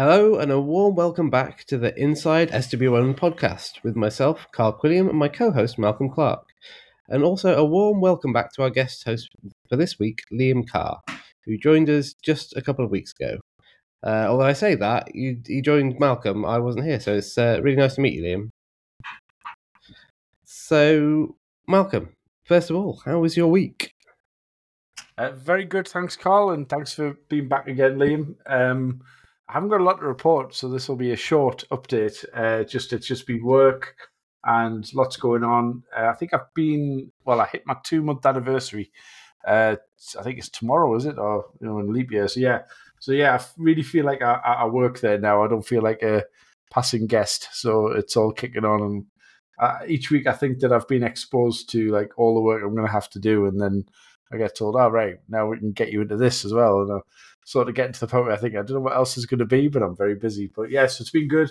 Hello, and a warm welcome back to the Inside SW1 podcast with myself, Carl Quilliam, and my co host, Malcolm Clarke. And also a warm welcome back to our guest host for this week, Liam Carr, who joined us just a couple of weeks ago. Uh, although I say that, you, you joined Malcolm, I wasn't here, so it's uh, really nice to meet you, Liam. So, Malcolm, first of all, how was your week? Uh, very good, thanks, Carl, and thanks for being back again, Liam. Um, I haven't got a lot to report, so this will be a short update. Uh, just it's just been work and lots going on. Uh, I think I've been well. I hit my two month anniversary. Uh, I think it's tomorrow, is it, or you know, in leap year? So yeah, so yeah, I really feel like I, I work there now. I don't feel like a passing guest. So it's all kicking on, and uh, each week I think that I've been exposed to like all the work I'm going to have to do, and then I get told, "Oh, right, now we can get you into this as well." And sort of getting to the point where I think I don't know what else is going to be, but I'm very busy. But yes, yeah, so it's been good,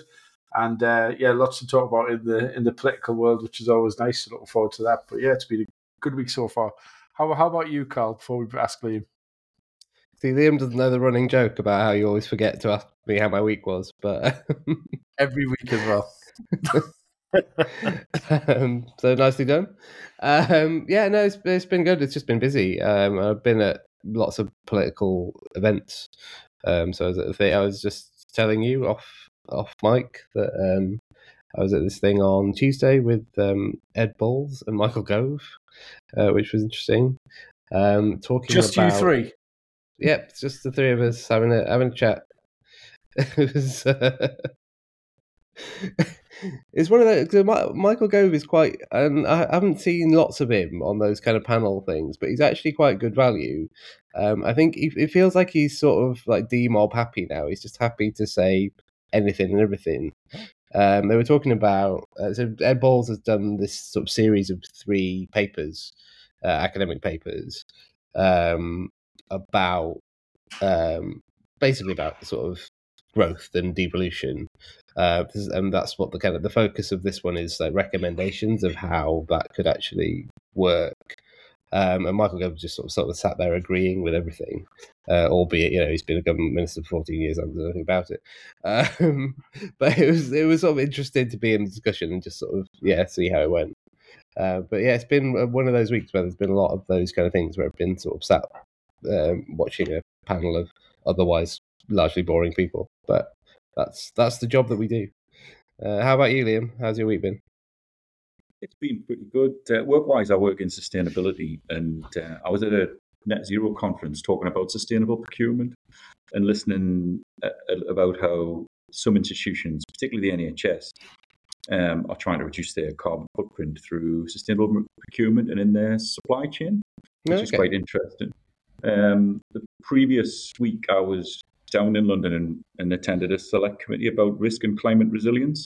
and uh, yeah, lots to talk about in the in the political world, which is always nice. So looking forward to that. But yeah, it's been a good week so far. How how about you, Carl? Before we ask Liam. See, Liam doesn't know the running joke about how you always forget to ask me how my week was, but every week as well. um, so nicely done. Um, yeah, no, it's, it's been good. It's just been busy. Um, I've been at lots of political events. Um, so I was at the thing, I was just telling you off off mic that um, I was at this thing on Tuesday with um, Ed Balls and Michael Gove, uh, which was interesting. Um, talking just about, you three. Yep, just the three of us having a having a chat. it was. Uh, it's one of those. Michael Gove is quite, and I haven't seen lots of him on those kind of panel things, but he's actually quite good value. Um, I think it feels like he's sort of like demob happy now. He's just happy to say anything and everything. Um, they were talking about uh, so Ed Balls has done this sort of series of three papers, uh, academic papers, um, about um, basically about sort of growth and devolution. Uh, and that's what the kind of the focus of this one is like recommendations of how that could actually work. Um, and Michael Gove just sort of, sort of sat there agreeing with everything, uh, albeit you know he's been a government minister for fourteen years. I don't know anything about it, um, but it was it was sort of interesting to be in the discussion and just sort of yeah see how it went. Uh, but yeah, it's been one of those weeks where there's been a lot of those kind of things where I've been sort of sat um, watching a panel of otherwise largely boring people. But that's that's the job that we do. Uh, how about you, Liam? How's your week been? It's been pretty good. Uh, work-wise, I work in sustainability, and uh, I was at a net zero conference talking about sustainable procurement and listening uh, about how some institutions, particularly the NHS, um, are trying to reduce their carbon footprint through sustainable procurement and in their supply chain, which okay. is quite interesting. Um, the previous week, I was down in London and, and attended a select committee about risk and climate resilience,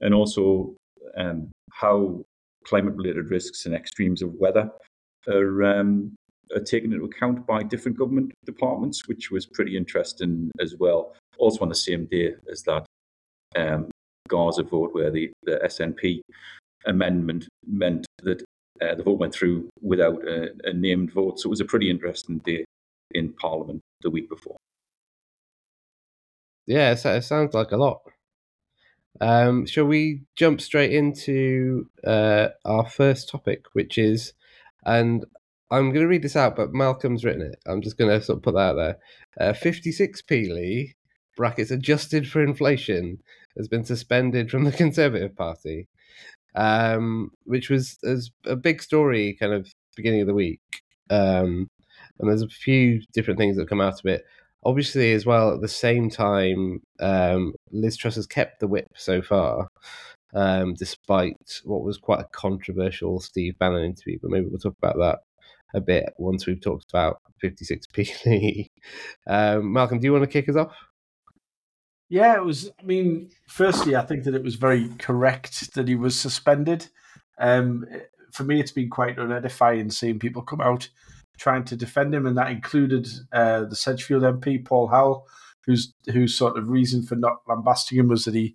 and also um, how climate related risks and extremes of weather are, um, are taken into account by different government departments, which was pretty interesting as well. Also, on the same day as that um, Gaza vote, where the, the SNP amendment meant that uh, the vote went through without a, a named vote. So it was a pretty interesting day in Parliament the week before. Yeah, it sounds like a lot. Um, shall we jump straight into uh, our first topic, which is, and I'm going to read this out, but Malcolm's written it. I'm just going to sort of put that out there. Uh, 56p Lee, brackets adjusted for inflation, has been suspended from the Conservative Party, um, which was, was a big story kind of beginning of the week. Um, and there's a few different things that come out of it obviously as well at the same time um, liz truss has kept the whip so far um, despite what was quite a controversial steve bannon interview but maybe we'll talk about that a bit once we've talked about 56p um, malcolm do you want to kick us off? Yeah it was i mean firstly i think that it was very correct that he was suspended. Um, for me it's been quite unedifying seeing people come out trying to defend him, and that included uh, the Sedgefield MP Paul Howell, whose whose sort of reason for not lambasting him was that he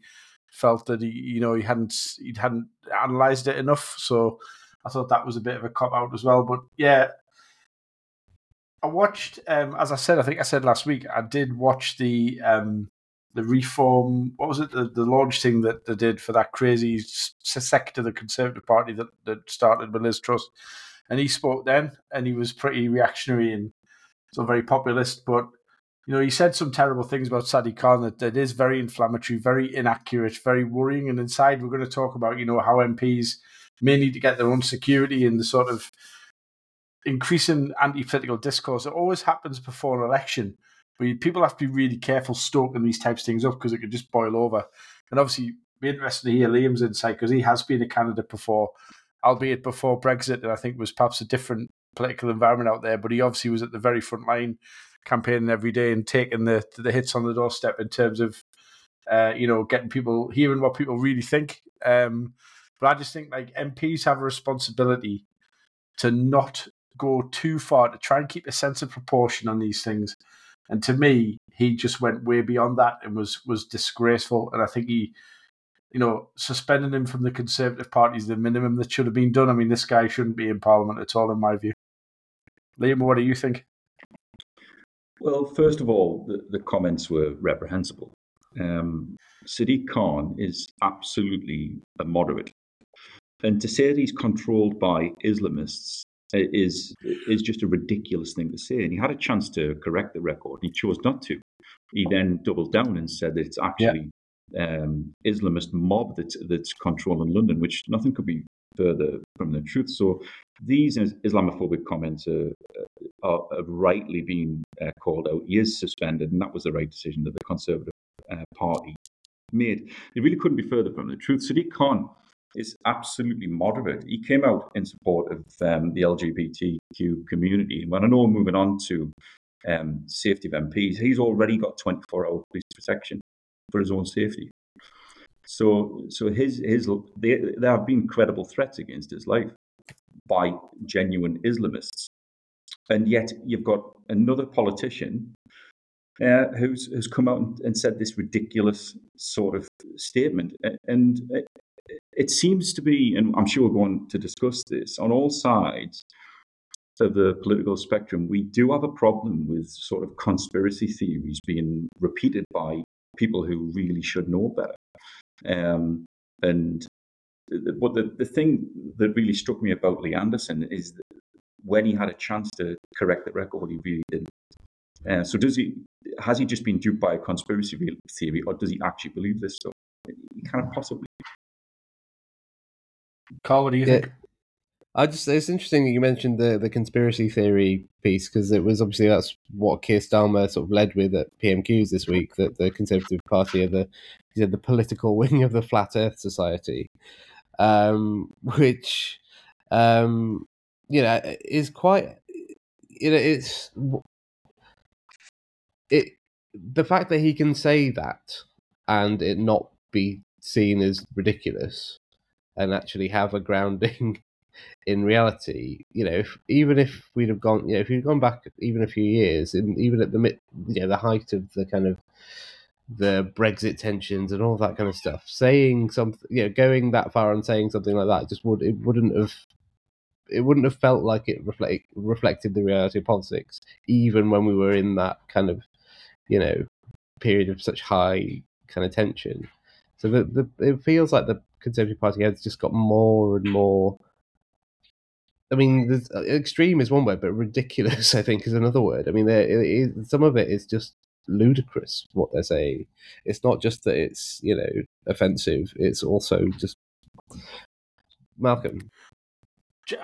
felt that he you know he hadn't he hadn't analysed it enough. So I thought that was a bit of a cop out as well. But yeah, I watched um, as I said, I think I said last week, I did watch the um, the reform. What was it? The, the launch thing that they did for that crazy sector of the Conservative Party that, that started with Liz Truss, and he spoke then, and he was pretty reactionary and so very populist. But you know, he said some terrible things about Sadiq Khan that, that is very inflammatory, very inaccurate, very worrying. And inside, we're going to talk about you know how MPs may need to get their own security and the sort of increasing anti-political discourse. It always happens before an election but people have to be really careful stoking these types of things up because it could just boil over. And obviously, be interested to hear Liam's insight because he has been a candidate before, albeit before Brexit, and I think was perhaps a different political environment out there. But he obviously was at the very front line, campaigning every day and taking the the hits on the doorstep in terms of, uh, you know, getting people hearing what people really think. Um, but I just think like MPs have a responsibility to not go too far to try and keep a sense of proportion on these things and to me, he just went way beyond that and was was disgraceful. And I think he, you know, suspending him from the Conservative Party is the minimum that should have been done. I mean, this guy shouldn't be in Parliament at all, in my view. Liam, what do you think? Well, first of all, the, the comments were reprehensible. Um, Sadiq Khan is absolutely a moderate. And to say that he's controlled by Islamists is is just a ridiculous thing to say. And he had a chance to correct the record, he chose not to. He then doubled down and said that it's actually. Um, Islamist mob that's that's controlling London, which nothing could be further from the truth. So these Islamophobic comments are, are, are rightly being uh, called out. He is suspended, and that was the right decision that the Conservative uh, Party made. It really couldn't be further from the truth. Sadiq Khan is absolutely moderate. He came out in support of um, the LGBTQ community. When I know moving on to um, safety of MPs, he's already got 24 hour police protection for his own safety. So, so his his there have been credible threats against his life by genuine Islamists, and yet you've got another politician uh, who's who's come out and, and, said this ridiculous sort of statement, and it seems to be, and I'm sure we're going to discuss this, on all sides of the political spectrum, we do have a problem with sort of conspiracy theories being repeated by people who really should know better. Um, and but the, the thing that really struck me about Lee Anderson is that when he had a chance to correct the record, he really didn't. Uh, so does he? Has he just been duped by a conspiracy theory, or does he actually believe this stuff? He kind of possibly Carl, what do you yeah. think? I just it's interesting that you mentioned the the conspiracy theory piece because it was obviously that's what Keir Starmer sort of led with at PMQs this week that the Conservative Party are the he said the political wing of the Flat Earth Society, um, which um, you know is quite you know it's it the fact that he can say that and it not be seen as ridiculous and actually have a grounding in reality. You know, if, even if we'd have gone, you know, if we'd gone back even a few years, and even at the mid, you know, the height of the kind of the Brexit tensions and all that kind of stuff, saying something, you know, going that far and saying something like that just would it wouldn't have. It wouldn't have felt like it reflect, reflected the reality of politics, even when we were in that kind of, you know, period of such high kind of tension. So the, the it feels like the Conservative Party has just got more and more. I mean, uh, extreme is one word, but ridiculous, I think, is another word. I mean, it, some of it is just ludicrous what they're saying. It's not just that it's you know offensive; it's also just Malcolm.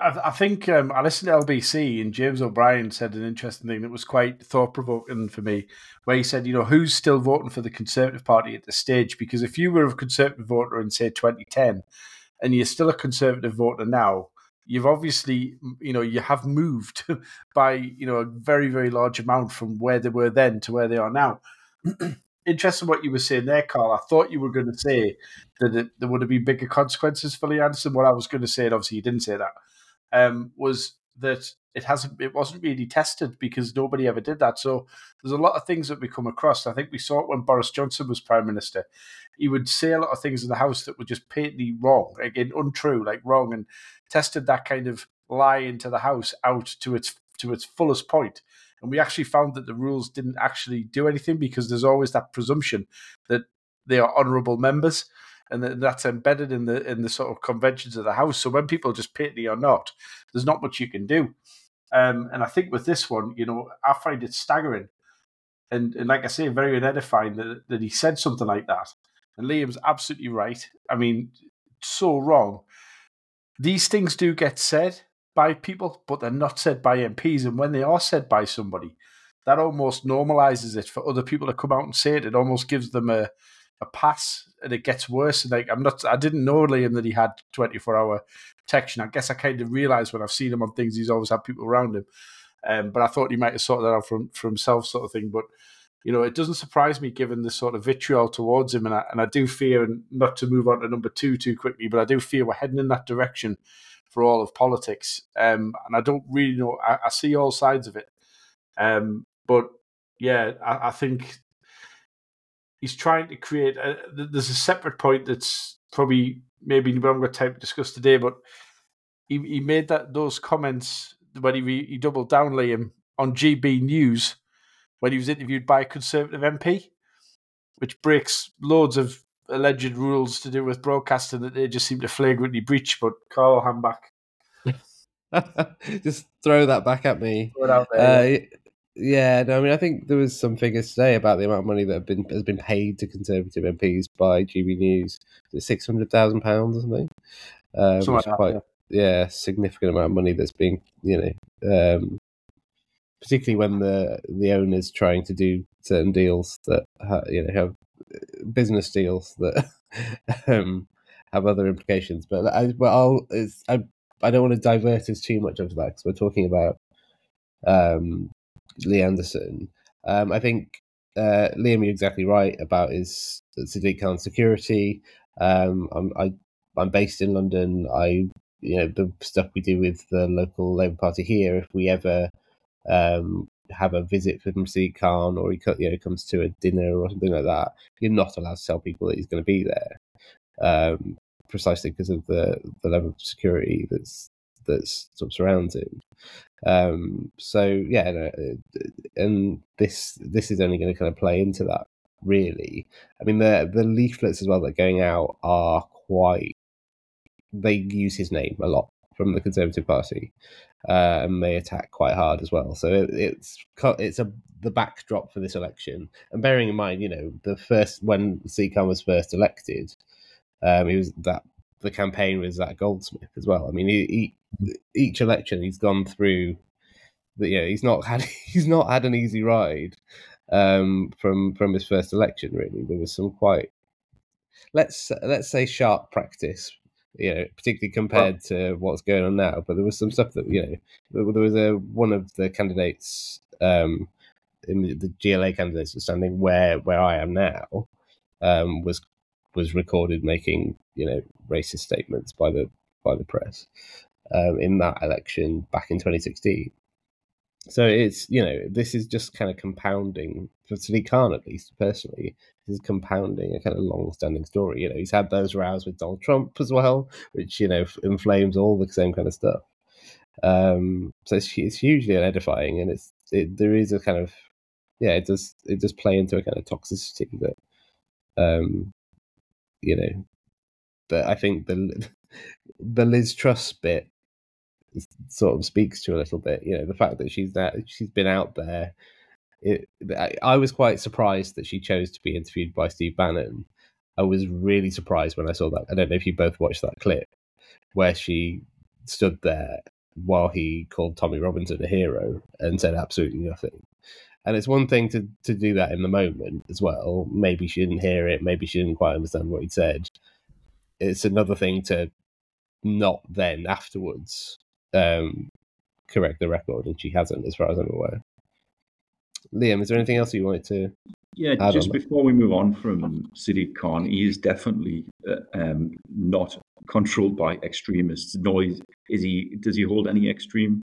I think um, I listened to LBC and James O'Brien said an interesting thing that was quite thought provoking for me, where he said, you know, who's still voting for the Conservative Party at this stage? Because if you were a Conservative voter in, say, 2010, and you're still a Conservative voter now, you've obviously, you know, you have moved by, you know, a very, very large amount from where they were then to where they are now. Interesting what you were saying there, Carl. I thought you were going to say that it, there would have been bigger consequences for Lee Anderson. What I was going to say, and obviously you didn't say that um, was that it hasn't it wasn't really tested because nobody ever did that. So there's a lot of things that we come across. I think we saw it when Boris Johnson was prime minister. He would say a lot of things in the house that were just patently wrong, again untrue, like wrong, and tested that kind of lie into the house out to its to its fullest point. And we actually found that the rules didn't actually do anything because there's always that presumption that they are honourable members, and that's embedded in the in the sort of conventions of the house. So when people just patently or not, there's not much you can do. Um, and I think with this one, you know, I find it staggering, and, and like I say, very unedifying that that he said something like that. And Liam's absolutely right. I mean, so wrong. These things do get said by people, but they're not said by MPs. And when they are said by somebody, that almost normalizes it for other people to come out and say it. It almost gives them a, a pass, and it gets worse. And like I'm not, I didn't know Liam that he had 24 hour protection. I guess I kind of realized when I've seen him on things, he's always had people around him. Um, but I thought he might have sorted that out from for himself, sort of thing. But you know, it doesn't surprise me given the sort of vitriol towards him, and I, and I do fear, and not to move on to number two too quickly, but I do fear we're heading in that direction for all of politics. Um, and I don't really know. I, I see all sides of it, um, but yeah, I, I, think he's trying to create. A, there's a separate point that's probably maybe we haven't got time to discuss today, but he, he made that those comments when he he doubled down Liam on GB News when he was interviewed by a Conservative MP, which breaks loads of alleged rules to do with broadcasting that they just seem to flagrantly breach. But Carl, hand back. just throw that back at me. There, uh, yeah. no, I mean, I think there was some figures today about the amount of money that have been has been paid to Conservative MPs by GB News. Six hundred thousand pounds or something. Um, something like that, quite, yeah. yeah. significant amount of money that's being, you know, um, particularly when the the owner's trying to do certain deals that you know have uh, business deals that um, have other implications. But I, but I'll I I don't want to divert us too much onto that because we're talking about um, Lee Anderson. Um, I think uh, Liam, you're exactly right about his Sadiq Khan security. Um, I'm I, I'm based in London. I you know the stuff we do with the local Labour Party here. If we ever um, have a visit from Sadiq Khan or he you know comes to a dinner or something like that, you're not allowed to tell people that he's going to be there, um, precisely because of the the level of security that's that's sort of surrounds him. Um, so yeah, no, and this this is only going to kind of play into that really. I mean the the leaflets as well that are going out are quite. They use his name a lot from the Conservative Party, uh, and may attack quite hard as well. So it, it's it's a the backdrop for this election. And bearing in mind, you know, the first when Khan was first elected, um, he was that the campaign was that Goldsmith as well. I mean, he, he, each election he's gone through. But yeah, he's not had he's not had an easy ride um, from from his first election. Really, there was some quite let's let's say sharp practice you know, particularly compared well, to what's going on now. But there was some stuff that you know, there was a one of the candidates um, in the, the GLA candidates was standing where where I am now um, was was recorded making you know racist statements by the by the press um, in that election back in 2016. So it's you know this is just kind of compounding for Khan at least personally. Is compounding a kind of long-standing story. You know he's had those rows with Donald Trump as well, which you know inflames all the same kind of stuff. Um, so it's, it's hugely unedifying, and it's it, there is a kind of yeah it does it does play into a kind of toxicity that um you know that I think the the Liz Truss bit sort of speaks to a little bit. You know, the fact that she's that she's been out there. It, I, was quite surprised that she chose to be interviewed by Steve Bannon. I was really surprised when I saw that. I don't know if you both watched that clip where she stood there while he called Tommy Robinson a hero and said absolutely nothing. And it's one thing to, to do that in the moment as well. Maybe she didn't hear it. Maybe she didn't quite understand what he said. It's another thing to not then afterwards um, correct the record, and she hasn't, as far as I'm aware. Liam, is there anything else you wanted to? Yeah, just before we move on from Khan, he is definitely uh, um, not controlled by extremists. Nor is, is, he. Does he hold any extreme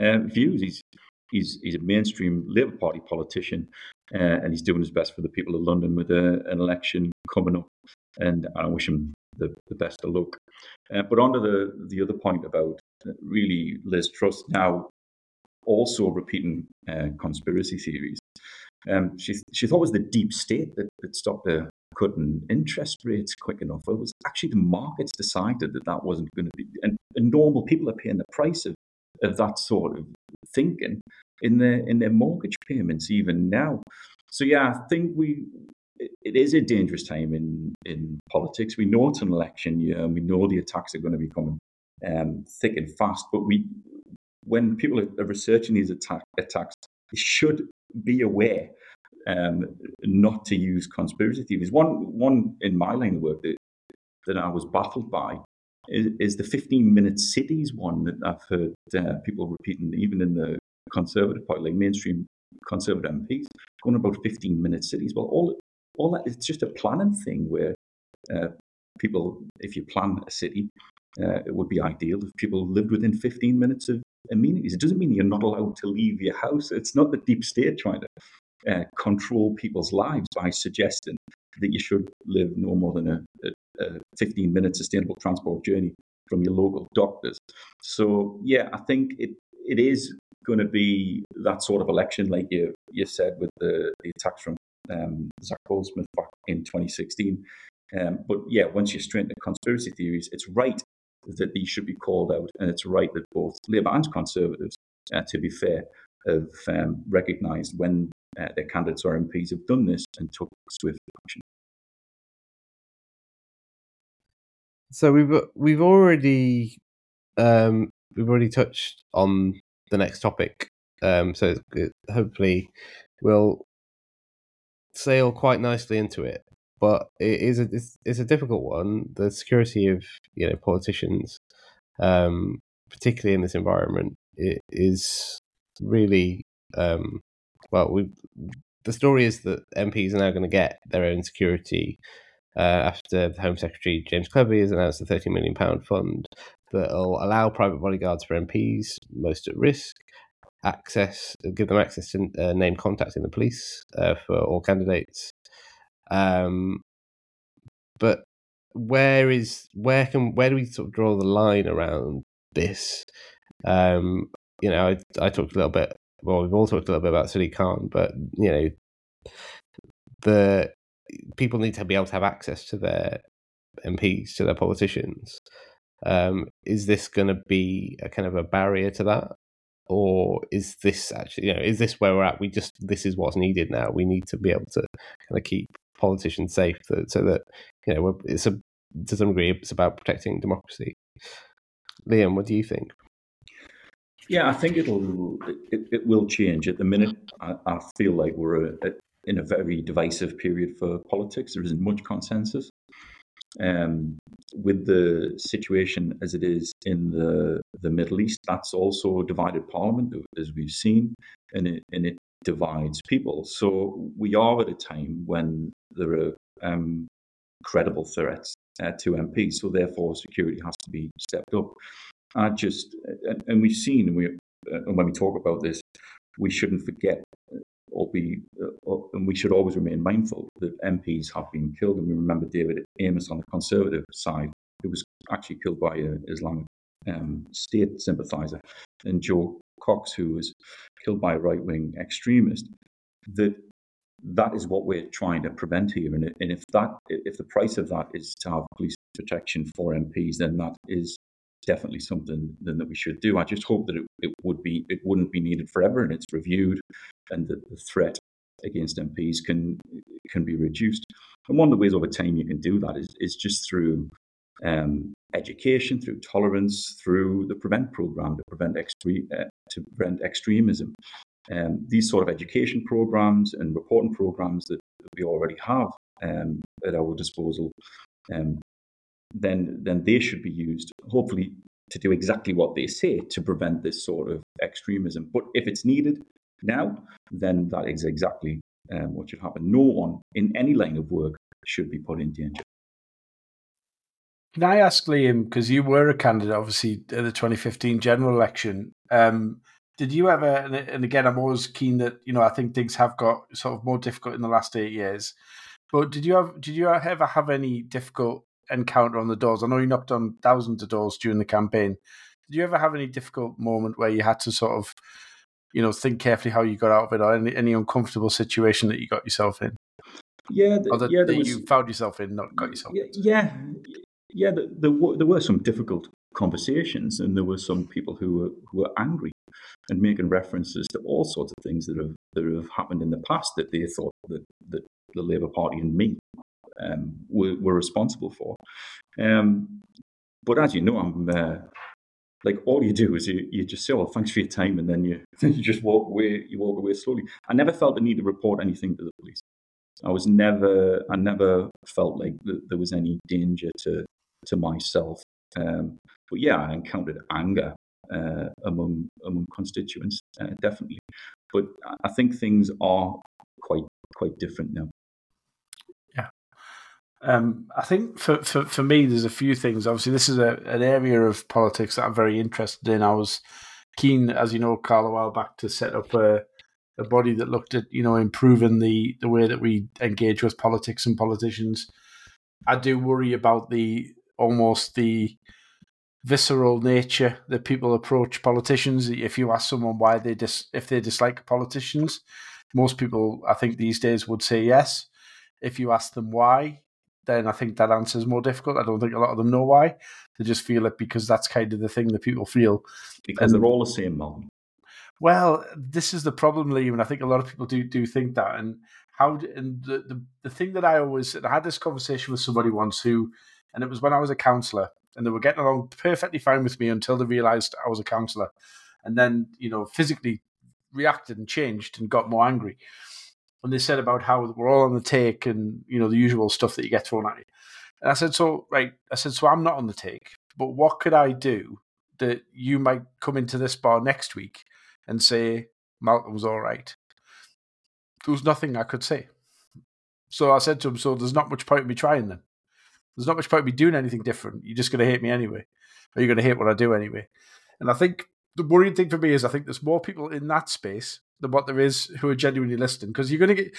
uh, views? He's he's he's a mainstream Labour Party politician, uh, and he's doing his best for the people of London with a, an election coming up. And I wish him the, the best of luck. Uh, but on to the the other point about really Liz Truss. Now, also repeating uh, conspiracy theories. Um, she she thought it was the deep state that, that stopped the cutting interest rates quick enough. It was actually the markets decided that that wasn't going to be, and, and normal people are paying the price of, of that sort of thinking in their in their mortgage payments even now. So yeah, I think we it is a dangerous time in in politics. We know it's an election year, and we know the attacks are going to be coming um, thick and fast. But we, when people are researching these attack, attacks, they should be aware um, not to use conspiracy theories. One one in my line of work that that I was baffled by is, is the 15 minute cities one that I've heard uh, people repeating, even in the conservative party, like mainstream conservative MPs, going about 15 minute cities. Well, all all that it's just a planning thing where uh, people, if you plan a city, uh, it would be ideal if people lived within 15 minutes of amenities. It doesn't mean you're not allowed to leave your house. It's not the deep state trying to uh, control people's lives by suggesting that you should live no more than a, a, a 15 minute sustainable transport journey from your local doctors. So, yeah, I think it it is going to be that sort of election, like you you said, with the, the attacks from um, Zac Goldsmith back in 2016. Um, but yeah, once you straighten the conspiracy theories, it's right that these should be called out, and it's right that both Labour and Conservatives, uh, to be fair, have um, recognised when uh, their candidates or MPs have done this and took swift action. So we've we've already um, we've already touched on the next topic. Um, so hopefully we'll sail quite nicely into it. But it is a it's, it's a difficult one. The security of you know politicians, um, particularly in this environment, it is really um, well. We the story is that MPs are now going to get their own security uh, after the Home Secretary James Cleverly has announced a £30 million fund that will allow private bodyguards for MPs most at risk, access, give them access to uh, name contact in the police uh, for all candidates. Um, but where is where can where do we sort of draw the line around this? Um, you know, I, I talked a little bit. Well, we've all talked a little bit about Sadiq Khan, but you know, the people need to be able to have access to their MPs, to their politicians. Um, is this going to be a kind of a barrier to that? Or is this actually, you know, is this where we're at? We just, this is what's needed now. We need to be able to kind of keep politicians safe so that, you know, it's a, to some degree, it's about protecting democracy. Liam, what do you think? Yeah, I think it'll it, it will change. At the minute, I, I feel like we're a, in a very divisive period for politics. There isn't much consensus. Um, with the situation as it is in the the Middle East, that's also a divided parliament, as we've seen, and it and it divides people. So we are at a time when there are um, credible threats uh, to MPs. So therefore, security has to be stepped up. I just and, and we've seen we uh, when we talk about this, we shouldn't forget or be, uh, and we should always remain mindful that MPs have been killed. And we remember David Amess on the Conservative side, who was actually killed by an Islamic um, State sympathiser, and Jo Cox, who was killed by a right wing extremist. That that is what we're trying to prevent here. And, and if that, if the price of that is to have police protection for MPs, then that is definitely something then that we should do. I just hope that it, it would be it wouldn't be needed forever and it's reviewed and that the threat against MPs can can be reduced. And one of the ways over time you can do that is is just through um, education, through tolerance, through the prevent program to prevent extre- uh, to prevent extremism. Um, these sort of education programs and reporting programs that we already have um, at our disposal um, then then they should be used, hopefully, to do exactly what they say to prevent this sort of extremism. But if it's needed now, then that is exactly um, what should happen. No one in any line of work should be put in danger. Can I ask Liam, because you were a candidate, obviously, at the 2015 general election, um, did you ever, and again, I'm always keen that, you know, I think things have got sort of more difficult in the last eight years, but did you have, did you ever have any difficult encounter on the doors? I know you knocked on thousands of doors during the campaign. Did you ever have any difficult moment where you had to sort of you know, think carefully how you got out of it or any, any uncomfortable situation that you got yourself in? Yeah, or that, yeah, that was, you found yourself in, not got yourself yeah, Yeah, yeah. There, there, were, there were some difficult conversations, and there were some people who were who were angry and making references to all sorts of things that have that have happened in the past that they thought that, that the Labour Party and me um, were, were responsible for. Um, but as you know, I'm uh, like all you do is you, you just say, "Oh, thanks for your time," and then you you just walk away. You walk away slowly. I never felt the need to report anything to the police. I was never, I never felt like th- there was any danger to to myself. Um, but yeah, I encountered anger uh, among among constituents, uh, definitely. But I think things are quite quite different now. Yeah, um, I think for, for for me, there's a few things. Obviously, this is a, an area of politics that I'm very interested in. I was keen, as you know, Carl, a while back to set up a a body that looked at you know improving the the way that we engage with politics and politicians. I do worry about the almost the visceral nature that people approach politicians. If you ask someone why they dis if they dislike politicians, most people I think these days would say yes. If you ask them why, then I think that answer is more difficult. I don't think a lot of them know why. They just feel it because that's kind of the thing that people feel. Because and, they're all the same. Well, this is the problem, Liam, and I think a lot of people do do think that. And how and the, the the thing that I always I had this conversation with somebody once who, and it was when I was a councillor, and they were getting along perfectly fine with me until they realised I was a councillor, and then you know physically reacted and changed and got more angry. And they said about how we're all on the take and you know the usual stuff that you get thrown at you. And I said, so right, I said, so I'm not on the take, but what could I do that you might come into this bar next week and say Malcolm's all right. There was nothing I could say. So I said to him, So there's not much point in me trying then. There's not much point in me doing anything different. You're just going to hate me anyway. Or you're going to hate what I do anyway. And I think the worrying thing for me is I think there's more people in that space than what there is who are genuinely listening. Because you're going to get,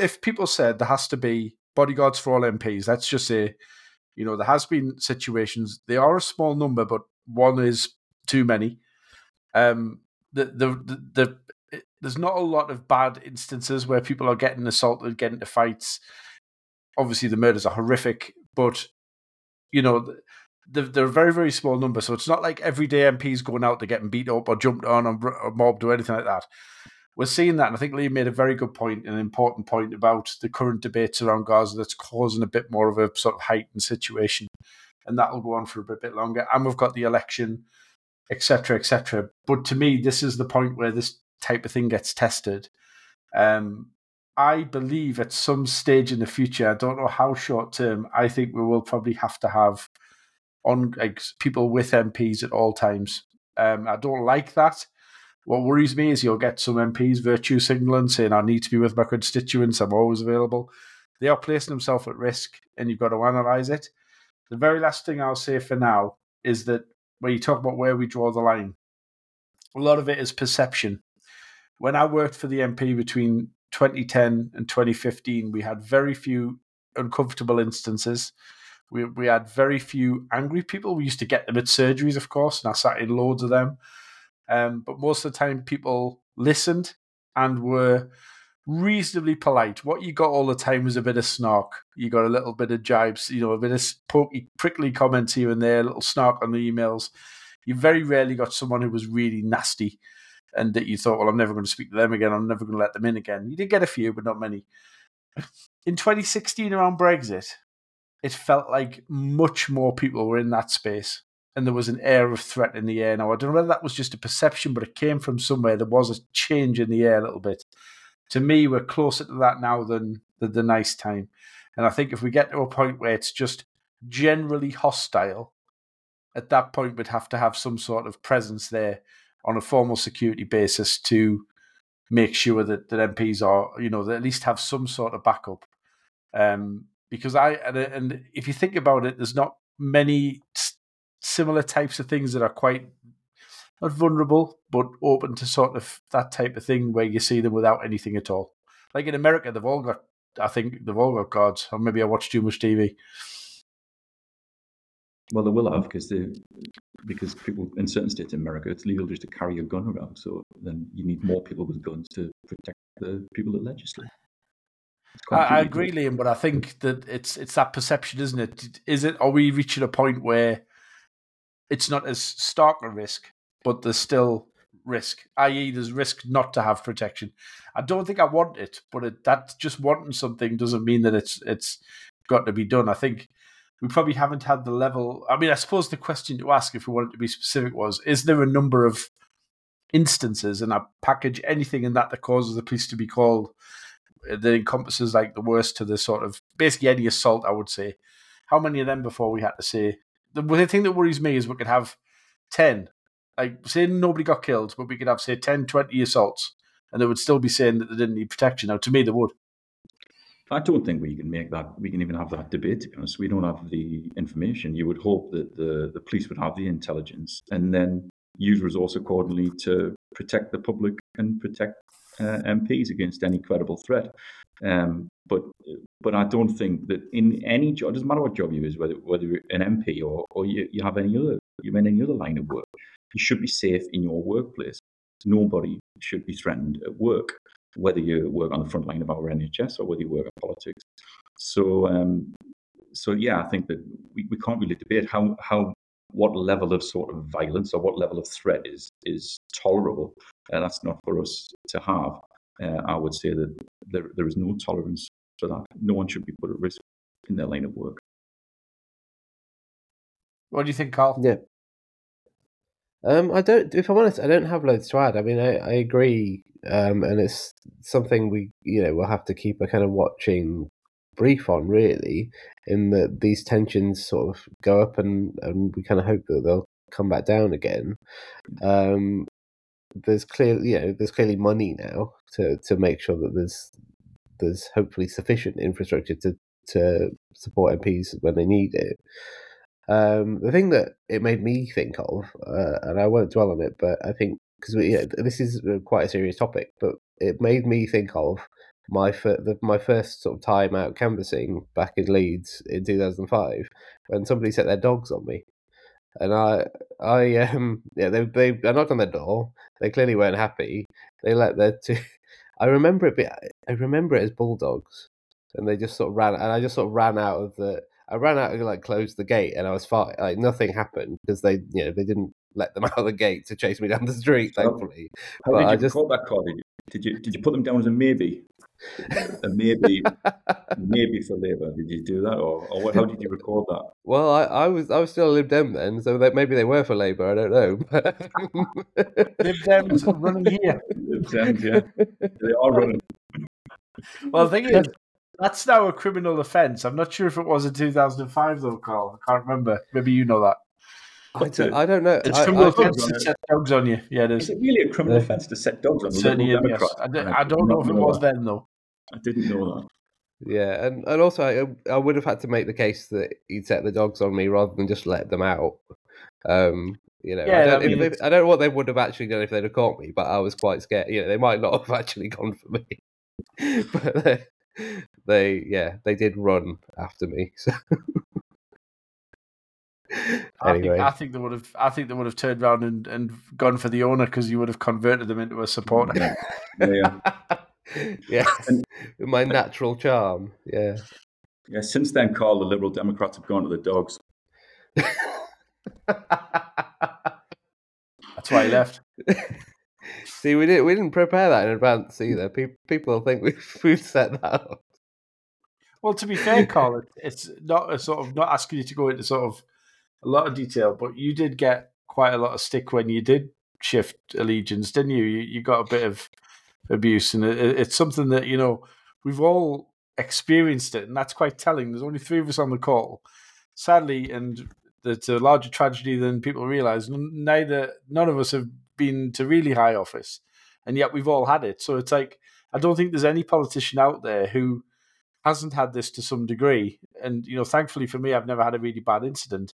if people said there has to be bodyguards for all MPs, let's just say, you know, there has been situations, they are a small number, but one is too many. Um, the the the, the there's not a lot of bad instances where people are getting assaulted, getting into fights. Obviously, the murders are horrific, but you know they're, a very very small number. So it's not like everyday MPs going out to getting beat up or jumped on or, mobbed or anything like that. We're seeing that, and I think Lee made a very good point, an important point about the current debates around Gaza that's causing a bit more of a sort of heightened situation, and that will go on for a bit, bit longer. And we've got the election etc., etc. But to me, this is the point where this type of thing gets tested. Um, I believe at some stage in the future, I don't know how short term, I think we will probably have to have on like, people with MPs at all times. Um, I don't like that. What worries me is you'll get some MPs virtue signaling saying, I need to be with my constituents, I'm always available. They are placing themselves at risk and you've got to analyse it. The very last thing I'll say for now is that when you talk about where we draw the line. A lot of it is perception. When I worked for the MP between 2010 and 2015, we had very few uncomfortable instances. We, we had very few angry people. We used to get them at surgeries, of course, and I sat in loads of them. Um, but most of the time, people listened and were reasonably polite. What you got all the time was a bit of snark. You got a little bit of jibes, you know, a bit of pokey, prickly comments here and there, a little snark on the emails. You very rarely got someone who was really nasty and that you thought, well, I'm never going to speak to them again. I'm never going to let them in again. You did get a few, but not many. In 2016, around Brexit, it felt like much more people were in that space and there was an air of threat in the air. Now, I don't know whether that was just a perception, but it came from somewhere. There was a change in the air a little bit to me, we're closer to that now than the, the nice time. And I think if we get to a point where it's just generally hostile, at that point we'd have to have some sort of presence there on a formal security basis to make sure that, that MPs are, you know, they at least have some sort of backup. Um, because I and, and if you think about it, there's not many similar types of things that are quite not vulnerable, but open to sort of that type of thing where you see them without anything at all. Like in America, they've all got, I think they've all got cards, or maybe I watch too much TV. Well, they will have because they because people in certain states in America it's legal just to carry a gun around. So then you need more people with guns to protect the people that legislate. I, I agree, Liam, but I think that it's it's that perception, isn't it? Is it? Are we reaching a point where it's not as stark a risk, but there's still risk, i.e., there's risk not to have protection. I don't think I want it, but it, that just wanting something doesn't mean that it's it's got to be done. I think we probably haven't had the level. I mean, I suppose the question to ask, if we wanted to be specific, was: Is there a number of instances, in a package anything in that that causes the police to be called uh, that encompasses like the worst to the sort of basically any assault? I would say. How many of them before we had to say? The, the thing that worries me is we could have ten like say nobody got killed, but we could have say 10, 20 assaults, and they would still be saying that they didn't need protection. Now, to me, they would. I don't think we can make that. We can even have that debate. To be honest, we don't have the information. You would hope that the the police would have the intelligence and then use resource accordingly to protect the public and protect uh, MPs against any credible threat. Um, but but I don't think that in any job, it doesn't matter what job you is, whether whether you're an MP or or you, you have any other you're in any other line of work, you should be safe in your workplace. Nobody should be threatened at work, whether you work on the front line of our NHS or whether you work in politics. So, um, so yeah, I think that we, we can't really debate how how what level of sort of violence or what level of threat is is tolerable. Uh, that's not for us to have. Uh, I would say that there, there is no tolerance for that. No one should be put at risk in their line of work. What do you think, Carl? Yeah, um, I don't. If I'm honest, I don't have loads to add. I mean, I, I agree, um, and it's something we, you know, we'll have to keep a kind of watching brief on, really, in that these tensions sort of go up, and and we kind of hope that they'll come back down again. Um, there's clearly, you know, there's clearly money now to to make sure that there's there's hopefully sufficient infrastructure to to support MPs when they need it. Um, the thing that it made me think of, uh, and I won't dwell on it, but I think because yeah, this is quite a serious topic, but it made me think of my fir- the, my first sort of time out canvassing back in Leeds in 2005 when somebody set their dogs on me. And I, I, um, yeah, they, they, I knocked on their door. They clearly weren't happy. They let their two, I remember it, I remember it as bulldogs, and they just sort of ran, and I just sort of ran out of the, I ran out and like closed the gate, and I was fine. Like nothing happened because they, you know, they didn't let them out of the gate to chase me down the street. Thankfully, how but did you I just... record that call? Did you, did you did you put them down as a maybe? a maybe, maybe for Labour. Did you do that, or, or what, how did you record that? Well, I, I was I was still a Lib Dem then, so that maybe they were for Labour. I don't know. Lib Dems are running here. Lib Dems, yeah, they are running. Well, the thing is, that's now a criminal offence. I'm not sure if it was in 2005 though, Carl. I can't remember. Maybe you know that. I don't, I don't, know. It's I, criminal offence to set dogs on you. Yeah, it is. Is it really a criminal yeah. offence to set dogs on you? Certainly, yes. I, don't, I don't know if it was that. then though. I didn't know that. Yeah, and, and also I, I would have had to make the case that he'd set the dogs on me rather than just let them out. Um, you know, yeah, I, don't, I, mean, they, I don't know what they would have actually done if they'd have caught me, but I was quite scared. You know, they might not have actually gone for me, but they yeah they did run after me. So. anyway. I think, I think they would have. I think they would have turned around and, and gone for the owner because you would have converted them into a supporter. Yeah, yeah. And, my natural charm. Yeah, yeah. Since then, Carl, the Liberal Democrats have gone to the dogs. That's why he left. See, we didn't we didn't prepare that in advance either. People people think we've, we've set that up. Well, to be fair, Colin, it's not a sort of not asking you to go into sort of a lot of detail, but you did get quite a lot of stick when you did shift allegiance, didn't you? You, you got a bit of abuse, and it, it's something that you know we've all experienced it, and that's quite telling. There's only three of us on the call, sadly, and it's a larger tragedy than people realize. Neither, none of us have been to really high office, and yet we've all had it. So it's like I don't think there's any politician out there who hasn't had this to some degree. And you know, thankfully for me, I've never had a really bad incident.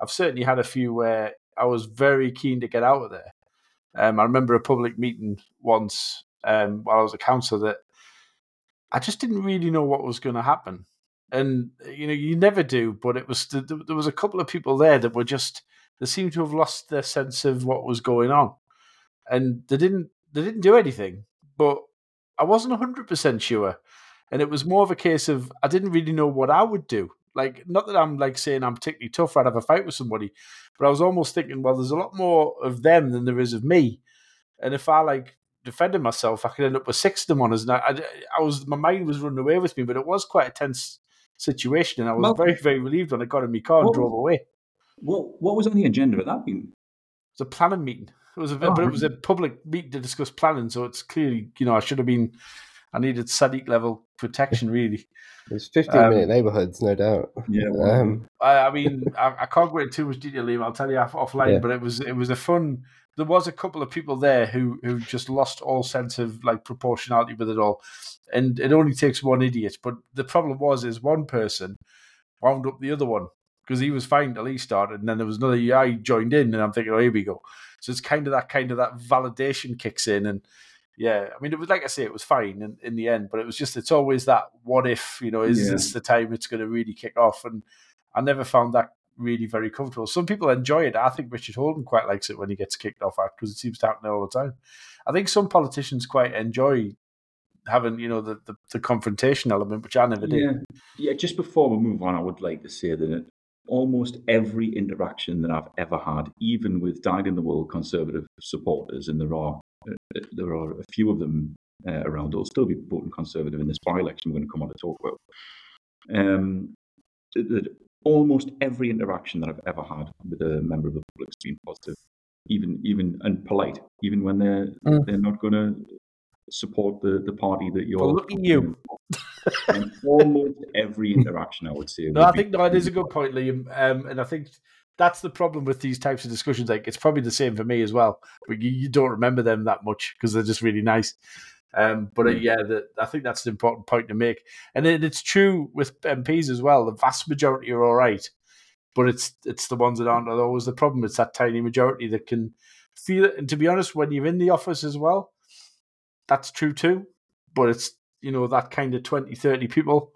I've certainly had a few where I was very keen to get out of there. Um, I remember a public meeting once um, while I was a councillor that I just didn't really know what was going to happen. and you know you never do. But it was there was a couple of people there that were just they seemed to have lost their sense of what was going on, and they didn't they didn't do anything. But I wasn't hundred percent sure, and it was more of a case of I didn't really know what I would do. Like, not that I'm like saying I'm particularly tough. I'd have a fight with somebody, but I was almost thinking, well, there's a lot more of them than there is of me, and if I like defended myself, I could end up with six of them on us. And I, I, I, was my mind was running away with me, but it was quite a tense situation, and I was well, very very relieved when I got in my car and what, drove away. What what was on the agenda at that meeting? It was a planning meeting. It was a oh, but it was a public meeting to discuss planning, so it's clearly you know I should have been. I needed Sadiq level protection, really. It's 15 um, minute neighborhoods, no doubt. Yeah. Um, I, I, mean, I, I, can't go into too much detail, Liam. I'll tell you off, offline, yeah. but it was it was a fun there was a couple of people there who who just lost all sense of like proportionality with it all, and it only takes one idiot. But the problem was, is one person wound up the other one because he was fine till he started, and then there was another guy joined in, and I'm thinking, oh, here we go. So it's kind of that kind of that validation kicks in, and yeah, I mean, it was like I say, it was fine in, in the end, but it was just it's always that what if, you know, is yeah. this the time it's going to really kick off? And I never found that really very comfortable. Some people enjoy it. I think Richard Holden quite likes it when he gets kicked off because it seems to happen all the time. I think some politicians quite enjoy having you know the, the, the confrontation element, which I never did. Yeah. yeah, just before we move on, I would like to say that almost every interaction that I've ever had, even with dyed in the world conservative supporters, and there are uh, there are a few of them uh, around, who'll still be voting conservative in this by-election we're going to come on to talk about. Um, that almost every interaction that I've ever had with a member of the public has been positive, even even and polite, even when they're mm. they're not going to support the, the party that you're. Well, look at you. almost every interaction, I would say. No, I think no, it is a good point, Liam, um, and I think that's the problem with these types of discussions. Like, it's probably the same for me as well. But you, you don't remember them that much because they're just really nice. Um, but uh, yeah, the, I think that's an important point to make, and it, it's true with MPs as well. The vast majority are all right, but it's it's the ones that aren't always the problem. It's that tiny majority that can feel it. And to be honest, when you're in the office as well, that's true too. But it's you know that kind of 20, 30 people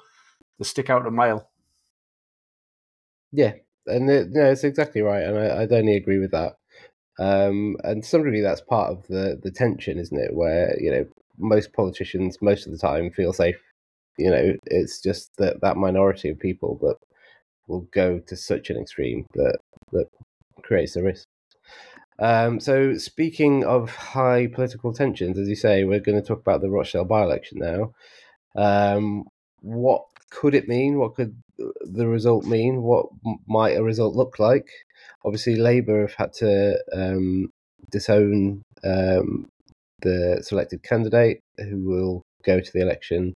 that stick out a mile. Yeah, and it, no, it's exactly right, and I, I'd only agree with that. Um, and some degree, that's part of the the tension, isn't it? Where you know most politicians most of the time feel safe. You know, it's just that that minority of people that will go to such an extreme that that creates a risk. Um, so, speaking of high political tensions, as you say, we're going to talk about the Rochdale by-election now. Um, what could it mean? What could the result mean? What might a result look like? Obviously, Labour have had to um, disown um, the selected candidate who will go to the election